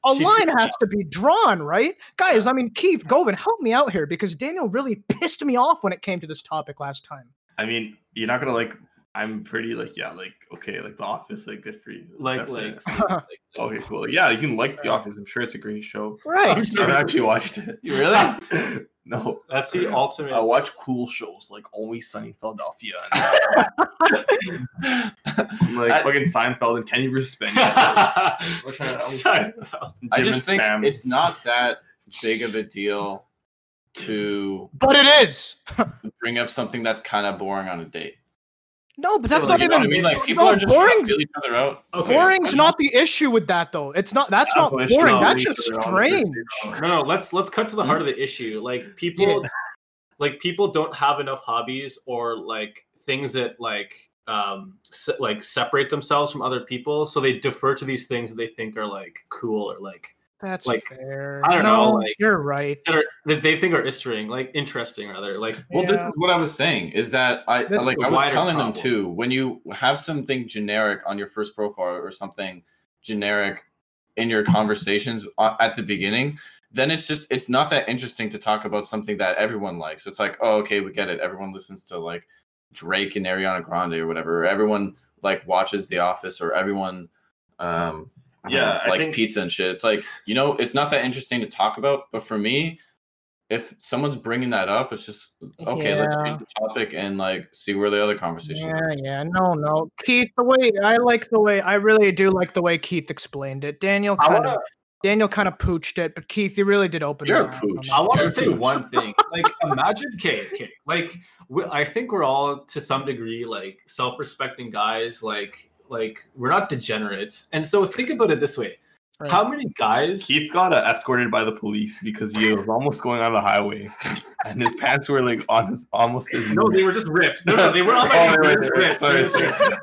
a She's line has to be drawn, right? Guys, I mean, Keith, Govind, help me out here because Daniel really pissed me off when it came to this topic last time. I mean, you're not gonna like. I'm pretty like yeah, like okay, like The Office, like good for you. like That's like, it. like okay, cool. Yeah, you can like The Office. I'm sure it's a great show. Right. I haven't actually watched it. You really? no. that's the ultimate I watch cool shows like Always Sunny in Philadelphia. I'm like I- fucking Seinfeld and Kenny versus Ben. Sorry. I just think Spam. it's not that big of a deal to But it is. bring up something that's kind of boring on a date. No, but that's Like, not you know even. I mean? Like people no, are just boring. to feel each other out. Okay. Boring's not the issue with that though. It's not. That's not boring. issue, That's just they're on the strange. No, no, let's let's cut to the heart of the issue. Like people like people don't have enough hobbies or like things that like um se- like separate themselves from other people, so they defer to these things that they think are like cool or like That's like, fair. I don't no, know, like- you're right. that, are, that they think are interesting, like interesting rather. Like Well, this is what I was saying is that I That's like a I was wider telling them too. When you have something generic on your first profile or something generic in your conversations uh, at the beginning, then it's just it's not that interesting to talk about something that everyone likes. It's like, oh, okay, we get it. Everyone listens to like Drake and Ariana Grande or whatever. Everyone like watches The Office or everyone um I don't Yeah, know, I likes think- pizza and shit. It's like, you know, it's not that interesting to talk about, but for me, if someone's bringing that up, it's just okay. Let's change the topic and like see where the other conversation. Yeah, yeah, no, no, Keith. The way I like the way I really do like the way Keith explained it. Daniel kind of wanna Daniel kind of pooched it, but Keith, you really did open. You're my a pooch. I want to say pretty one thing. Like, imagine, okay, okay, like we, I think we're all to some degree like self-respecting guys. Like, like we're not degenerates, and so think about it this way: Right. how many guys? Keith got uh, escorted by the police because he was almost going on the highway, and his pants were like on his almost his. No, they were just ripped. No, no, they were on Oh, my they were ripped. ripped. Sorry, sorry.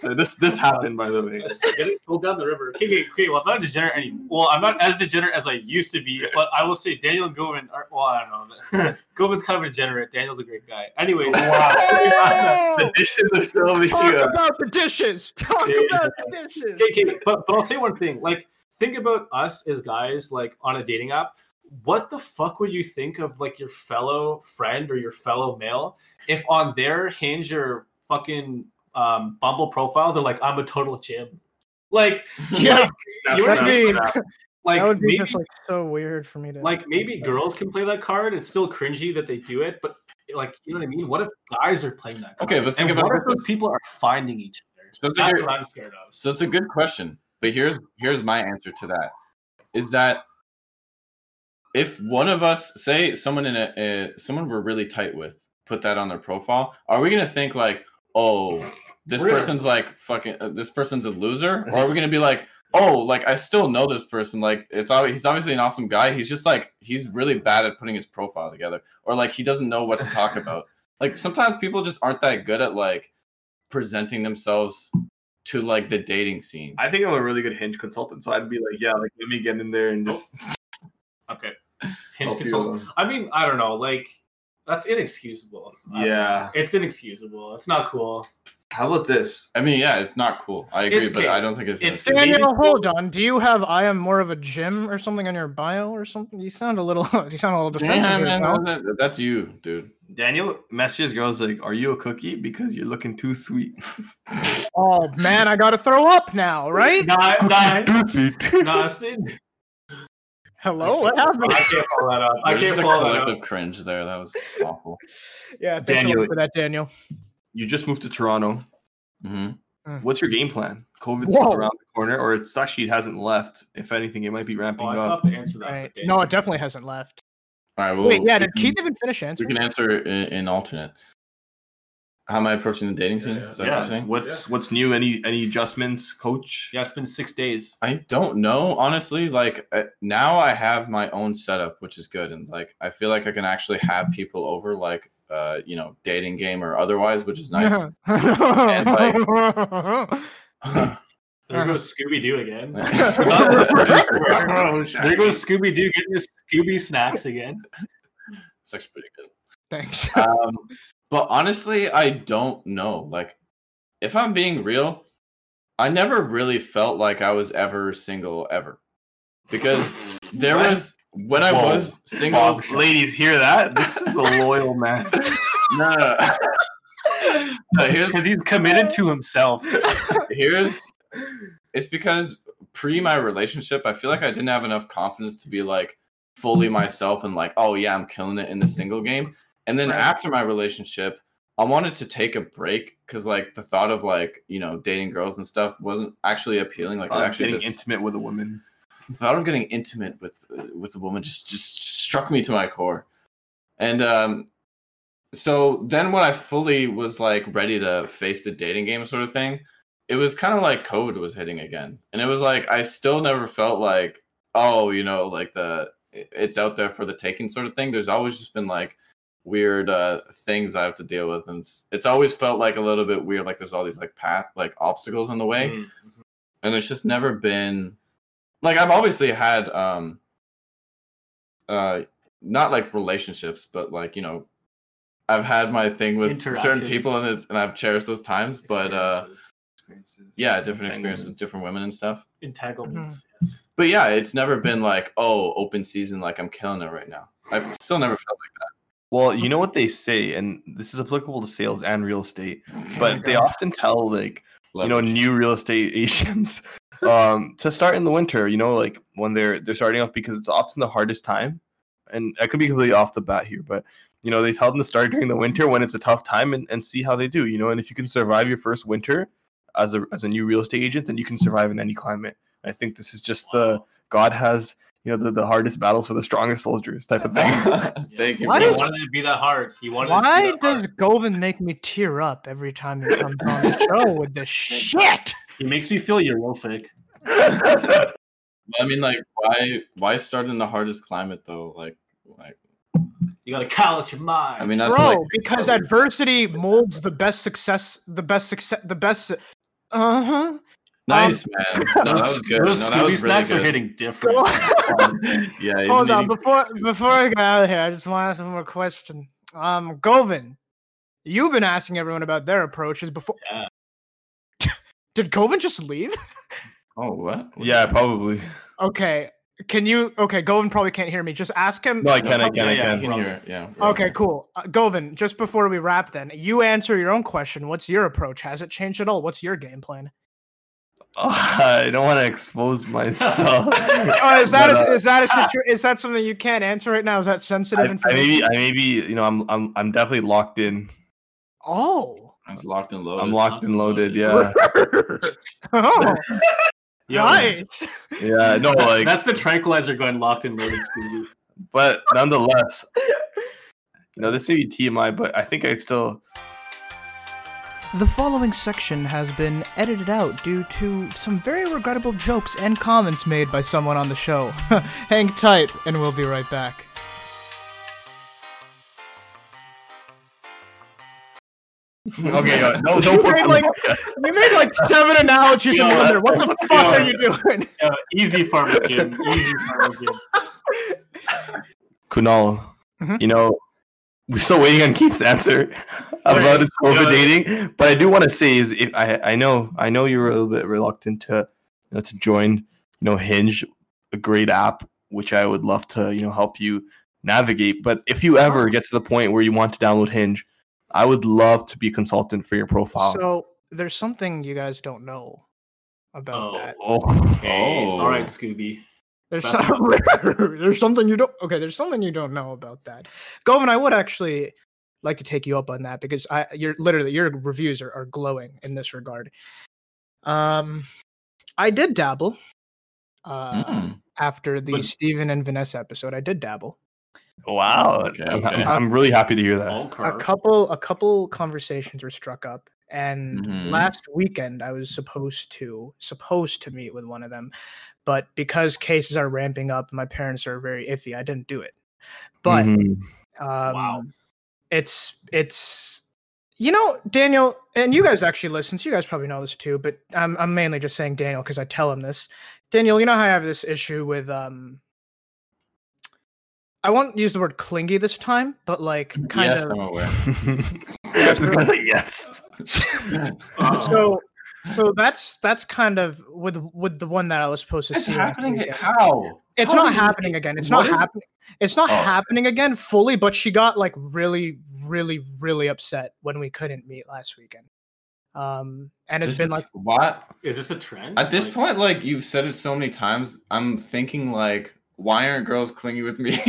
So this this happened by the way. Yes, Getting pulled down the river. Okay, okay, okay. Well, I'm not degenerate anymore. Well, I'm not as degenerate as I used to be, but I will say Daniel and Govind are. Well, I don't know. Govind's kind of a degenerate. Daniel's a great guy. Anyways, Oh, The dishes are still the Talk uh, about the dishes. Talk Yeah. about the dishes. okay, okay, but, but I'll say one thing. Like, think about us as guys, like on a dating app. What the fuck would you think of like your fellow friend or your fellow male if on their hinge or fucking um, Bumble profile they're like, I'm a total gym. Like, Yeah, like, you know what mean? like that would be maybe, just like so weird for me to like maybe girls can play that card. It's still cringy that they do it, but like you know what I mean. What if guys are playing that? Card? Okay, but think and about what if those people are finding each other? So it's a That's good- what I'm scared of. So it's a good question, but here's here's my answer to that: is that if one of us, say someone in a, a someone we're really tight with, put that on their profile, are we gonna think like, oh, this We're person's like fucking, uh, this person's a loser, or are we gonna be like, oh, like I still know this person, like it's ob- he's obviously an awesome guy, he's just like he's really bad at putting his profile together, or like he doesn't know what to talk about. Like sometimes people just aren't that good at like presenting themselves to like the dating scene. I think I'm a really good hinge consultant, so I'd be like, yeah, like let me get in there and just Okay. Hinge help you consult. I mean, I don't know. Like, that's inexcusable. I don't Yeah. know. It's inexcusable. It's not cool. How about this? I mean, yeah, it's not cool. I agree, It's but. I don't think it's. It's Daniel, hold on. Do you have I am more of a gym or something on your bio or something? You sound a little you sound a little defensive. Yeah, man, pal. that- that's you, dude. Daniel messages girls like, "Are you a cookie? Because you're looking too sweet." Oh man, I gotta throw up now, right? Nah, nah, too sweet. nah, Sid. Hello, what happened? I can't follow that up. I can't just a follow that collective up. cringe there. That was awful. Yeah, thanks so Daniel- for that, Daniel. you just moved to Toronto. hmm What's your game plan? COVID's Whoa. around the corner, or it's actually it hasn't left. If anything, it might be ramping Oh, I still up. have to answer that. Right. but No, it definitely hasn't left. All right. Well, Wait, yeah, we did can- Keith even finish answering? We can answer in, in alternate. How am I approaching the dating scene? Yeah, Is that what you're Yeah. saying? What's what's new? Any any adjustments, coach? Yeah, it's been six days. I don't know, honestly. Like uh, now, I have my own setup, which is good, and like I feel like I can actually have people over, like uh, you know, dating game or otherwise, which is nice. There goes Scooby Doo again. there there goes Scooby Doo getting his Scooby snacks again. It's actually pretty good. Thanks. Um, but honestly, I don't know. Like, if I'm being real, I never really felt like I was ever single ever, because there was when I Whoa. was single. Bob, ladies, hear that? This is a loyal man. No, no, no. No, Because he's committed to himself. here's it's because pre my relationship i feel like i didn't have enough confidence to be like fully myself and like oh yeah i'm killing it in the single game and then Right. after my relationship i wanted to take a break because like the thought of like you know dating girls and stuff wasn't actually appealing like it I'm actually getting just intimate with a woman. the thought of getting intimate with uh, with a woman just just struck me to my core and um so then when i fully was like ready to face the dating game sort of thing it was kind of like covid was hitting again and it was like i still never felt like oh you know like the it's out there for the taking sort of thing there's always just been like weird uh things i have to deal with and it's, it's always felt like a little bit weird like there's all these like path like obstacles in the way Mm. and it's just never been like I've obviously had um uh not like relationships, but like you know I've had my thing with certain people and it's, and I've cherished those times, but uh yeah, different experiences, different women and stuff. entanglements. Mm-hmm. Yes. But yeah, it's never been like oh open season like I'm killing it right now. I've still never felt like Well, you know what they say, and this is applicable to sales and real estate, but they often tell like that. you know new real estate agents um to start in the winter you know like when they're they're starting off because it's often the hardest time and i could be completely off the bat here but you know they tell them to start during the winter when it's a tough time and, and see how they do you know and if you can survive your first winter as a as a new real estate agent then you can survive in any climate. I think this is just the god has you know the, the hardest battles for the strongest soldiers type of thing Thank you. Why He bro. does- wanted it to be that hard. He wanted. it to Why does hard. Govind make me tear up every time he comes on the show with the shit? he makes me feel eurific? I mean, like, why why start in the hardest climate though? Like, like You gotta callous your mind. I mean, that's Bro, like because adversity molds the best success, the best success, the best. Uh huh. Nice, man. No, that was good. Those that Scooby really snacks are hitting different. yeah, Hold on, eating- before before I get out of here, I just want to ask one more question. Um, Govind, you've been asking everyone about their approaches before. Yeah. Did Govind just leave? Oh, what? yeah probably Okay, can you? Okay, Govind probably can't hear me. Just ask him. no i can i can i Yeah, I can can hear it. Yeah. Okay, cool. Uh, Govind, just before we wrap, then you answer your own question. What's your approach? Has it changed at all? What's your game plan? i don't want to expose myself Oh, is that But, a, uh, is that a situ- is that something you can't answer right now? Is that sensitive I, I information? maybe I maybe you know I'm I'm I'm definitely locked in. oh, It's locked and loaded. I'm locked and loaded. Yeah. oh, Yo, nice. yeah. No, like, That's the tranquilizer gun locked and loaded, Scooby. but nonetheless, you know, this may be TMI, but I think I still. The following section has been edited out due to some very regrettable jokes and comments made by someone on the show. Hang tight, and we'll be right back. Okay, uh, no, You don't put made like you made like seven analogies in one there. What the yo. fuck are you doing? Uh, easy farmer Jim. Easy farmer Jim. Kunal, Mhm. you know, we're still waiting on Keith's answer about his COVID dating. But I do want to say is if I I know I know you were a little bit reluctant to you know to join you know Hinge, a great app which I would love to you know help you navigate. But if you ever get to the point where you want to download Hinge, I would love to be a consultant for your profile. So there's something you guys don't know about Oh. that. oh, Okay. Oh. All right, oh. Scooby. There's some, there's something you don't okay, there's something you don't know about that. Govind, I would actually like to take you up on that because I you're literally your reviews are, are glowing in this regard. Um I did dabble. Uh Mm. after the But- Steven and Vanessa episode, I did dabble. wow! Okay, I'm, okay. I'm, I'm really happy to hear that. A couple a couple conversations were struck up and Mhm. last weekend I was supposed to supposed to meet with one of them but because cases are ramping up my parents are very iffy I didn't do it but Mhm. um it's it's you know Daniel and you guys actually listen so you guys probably know this too but I'm I'm mainly just saying Daniel cuz I tell him this Daniel you know how I have this issue with um I won't use the word clingy this time but like kind yes, of I'm aware. this guy's like yes. So so that's that's kind of with with the one that I was supposed to It's see. happening. weekend. How? It's How not do you- happening again. It's what not is- happening. It's not Oh. happening again fully, but she got like really, really, really upset when we couldn't meet last weekend. Um, and it's This been is- like what? Is this a trend? At this Like, point, like you've said it so many times, I'm thinking like, why aren't girls clingy with me?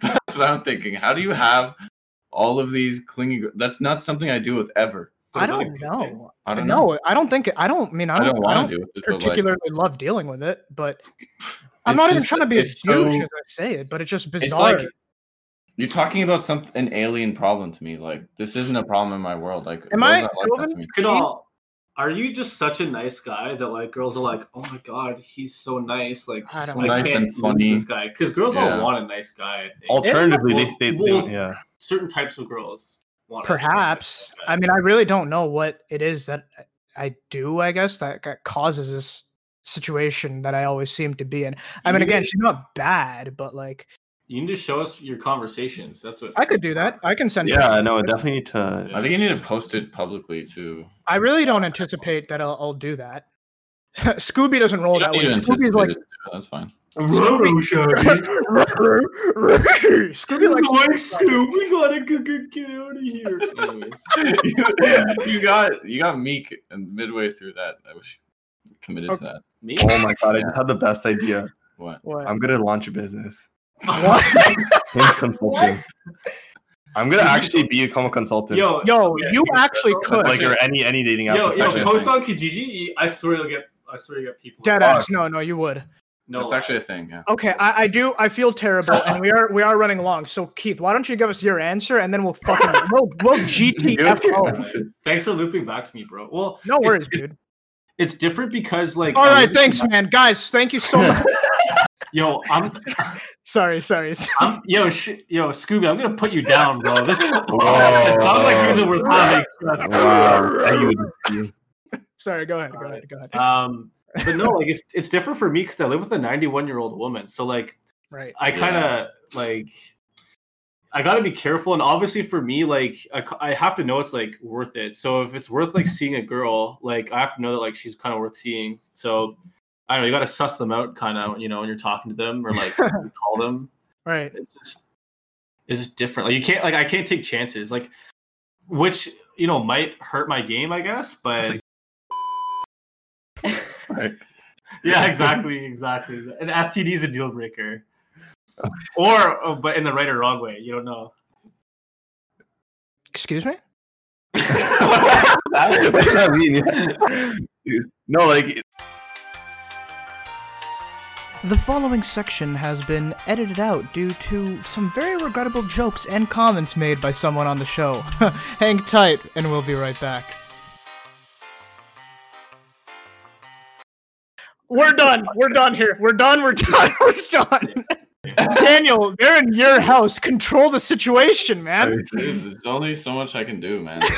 That's what I'm thinking. How do you have all of these clingy? That's not something I do with ever. I is that a don't know. I don't know. I don't think I don't mean I I don't, don't I don't to do it. but, like, particularly love dealing with it, but I'm It's not even trying to be a it's douche so- as I say it, but it's just It's bizarre. like you're talking about some an alien problem to me. Like this isn't a problem in my world. Like Am I- aren't like that to me. All, are you just such a nice guy that like girls are like, oh my god, he's so nice, like I so don't. I Nice can't and funny. this guy because girls Yeah. all want a nice guy. I think. Alternatively, Well- they, they, they well, yeah. certain types of girls want. nice Perhaps. guys. I mean, I really don't know what it is that I do, I guess, that that causes this situation that I always seem to be in. I mean, again, need- she's not bad, but like, you need to show us your conversations. That's what I could do that. I can send. Yeah, pictures. no, definitely need to. I think you need to post it publicly too. I really don't anticipate that I'll, I'll do that. Scooby doesn't roll that way. Scooby's like, anticipate it, That's fine. Scooby likes like Scoop, we gotta go, go, get out of here. Anyways, you, you got you got meek and midway through that. I was committed to that. me? Oh my god, I just had the best idea. What? What? I'm gonna launch a business. What? Hinge consulting. I'm gonna actually be a common consultant. Yo, Yo, you actually could. like or any any dating app. yo, yo, post on Kijiji. I swear you'll get. I swear you get people. Dead ass. No, no, you would. No, it's actually a thing. Yeah. Okay, I, I do. I feel terrible, and we are we are running long. So Keith, why don't you give us your answer, and then we'll fucking we'll, we'll Give us your GTFO. Thanks for looping back to me, bro. Well, No it's- worries, it- dude. It's different because, like, All I'm right, looping thanks, back- man. Guys, thank you so much. Yo, I'm, sorry, sorry. sorry. I'm, yo, sh- yo, Scooby, I'm gonna put you down, bro. This is not Whoa. like this is worth having. Wow. Thank you. Sorry, go ahead. Go ahead. Go ahead. Um, but no, like it's it's different for me because I live with a 91 year old woman. So like Right. I kind of like I got to be careful, and obviously for me, like I, I, have to know it's like worth it. So if it's worth like seeing a girl, like I have to know that like she's kind of worth seeing. So I don't know, you got to suss them out, kind of, you know, when you're talking to them or like you call them. Right. It's just it's just different. Like you can't like I can't take chances, like which you know might hurt my game, I guess, but. like- Right. Yeah, exactly, exactly. An STD is a deal breaker, or oh, but in the right or wrong way. You don't know. Excuse me. what does that mean? No, like The following section has been edited out due to some very regrettable jokes and comments made by someone on the show. Hang tight, and we'll be right back. We're done. We're done here. We're done. We're done. We're done. Daniel, they're in your house. Control the situation, man. There's, there's only so much I can do, man.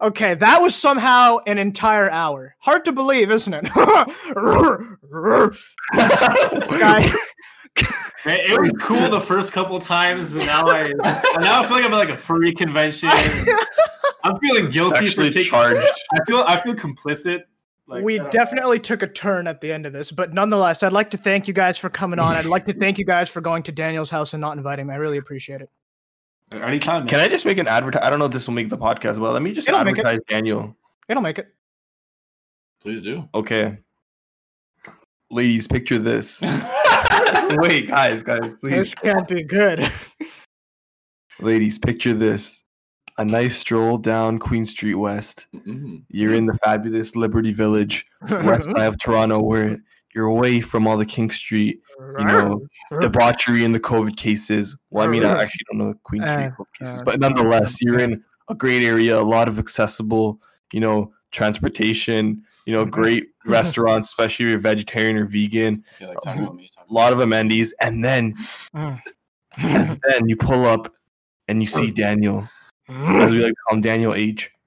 Okay, that was somehow an entire hour. Hard to believe, isn't it? Guys, It, it was cool the first couple times, but now I now I feel like I'm at like a furry convention. I'm feeling guilty Sexually for taking. charged. I feel I feel complicit. Like, we definitely took a turn at the end of this, but nonetheless, I'd like to thank you guys for coming on. I'd like to thank you guys for going to Daniel's house and not inviting me. I really appreciate it. anytime. man. Can I just make an advertise? I don't know if this will make the podcast, well. let me just It'll make it. advertise Daniel. It'll make it. Please do. Okay. Ladies, picture this. Wait, guys, guys, please. This can't be good. Ladies, picture this. A nice stroll down Queen Street West. Mhm. You're in the fabulous Liberty Village, west side of Toronto, where you're away from all the King Street, you know, debauchery and the COVID cases. Well, I mean, I actually don't know the Queen Street Uh, COVID cases, uh, but nonetheless, you're in a great area, a lot of accessible, you know, transportation, you know, great restaurants, especially if you're vegetarian or vegan, Yeah, like talking a lot of amenities, and then Mm. and then you pull up and you see Daniel, as we like to call him, Daniel H.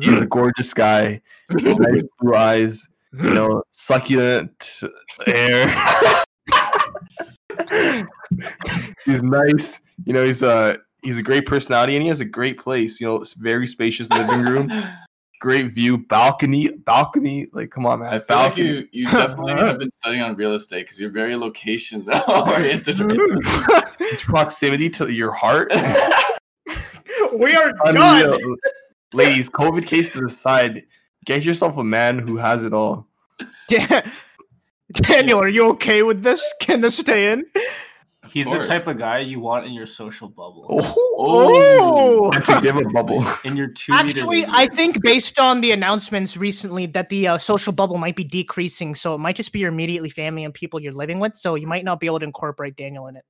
He's a gorgeous guy, nice blue eyes, you know, succulent hair. he's nice, you know. He's a he's a great personality, and he has a great place. You know, it's very spacious living room, great view, balcony, balcony. Like, come on, man, I feel like you, you definitely have been studying on real estate because you're very location oriented. It's proximity to your heart. We are done. Unreal. Ladies, COVID cases aside, get yourself a man who has it all. Dan- Daniel, are you okay with this? Can this stay in? He's the type of guy you want in your social bubble, Oh. That's a give a bubble. in your two. Actually. I think based on the announcements recently that the uh, social bubble might be decreasing, so it might just be your immediately family and people you're living with. So you might not be able to incorporate Daniel in it.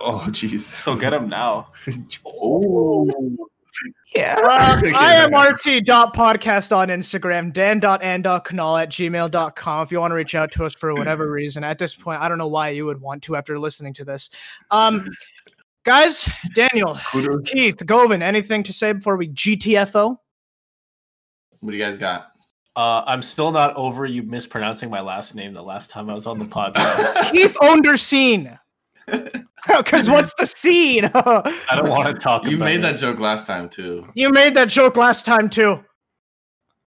Oh, jeez. So get him now. oh. Yeah. Uh, Okay, I am man. rt.podcast on Instagram, dan.and.kunal at gmail.com if you want to reach out to us for whatever reason. At this point, I don't know why you would want to after listening to this. Um, guys, Daniel, Kudos. Keith, Govind, anything to say before we GTFO? What do you guys got? Uh, I'm still not over you mispronouncing my last name the last time I was on the podcast. Keith Onderseen. Because what's the scene? I don't want to talk You about made it. that joke last time too. you made that joke last time too.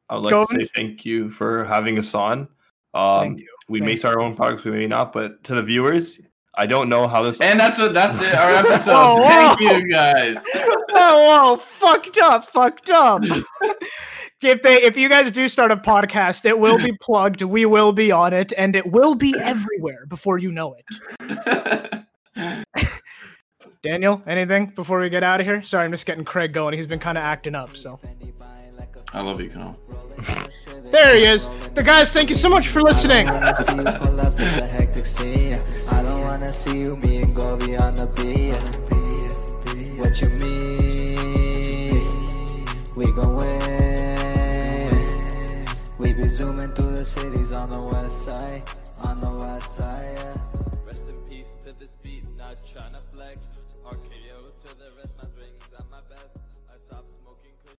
I would like Go to say thank you for having us on. Um, Thank. We Thank make our own products, we may not, but to the viewers, I don't know how this. And that's it. That's it. Our episode. Whoa, Thank you guys. oh, whoa, fucked up, fucked up. if they, if you guys do start a podcast, it will be plugged. We will be on it, and it will be everywhere before you know it. Daniel, anything before we get out of here? Sorry, I'm just getting Craig going. He's been kind of acting up. So I love you, Kano. there he is. The guys, thank you so much for listening. wanna see you pull up, it's a hectic scene. I don't wanna see you, me and Govi on the beat. What you mean? We gon' win. We be zooming through the cities on the west side, on the west side. Yeah.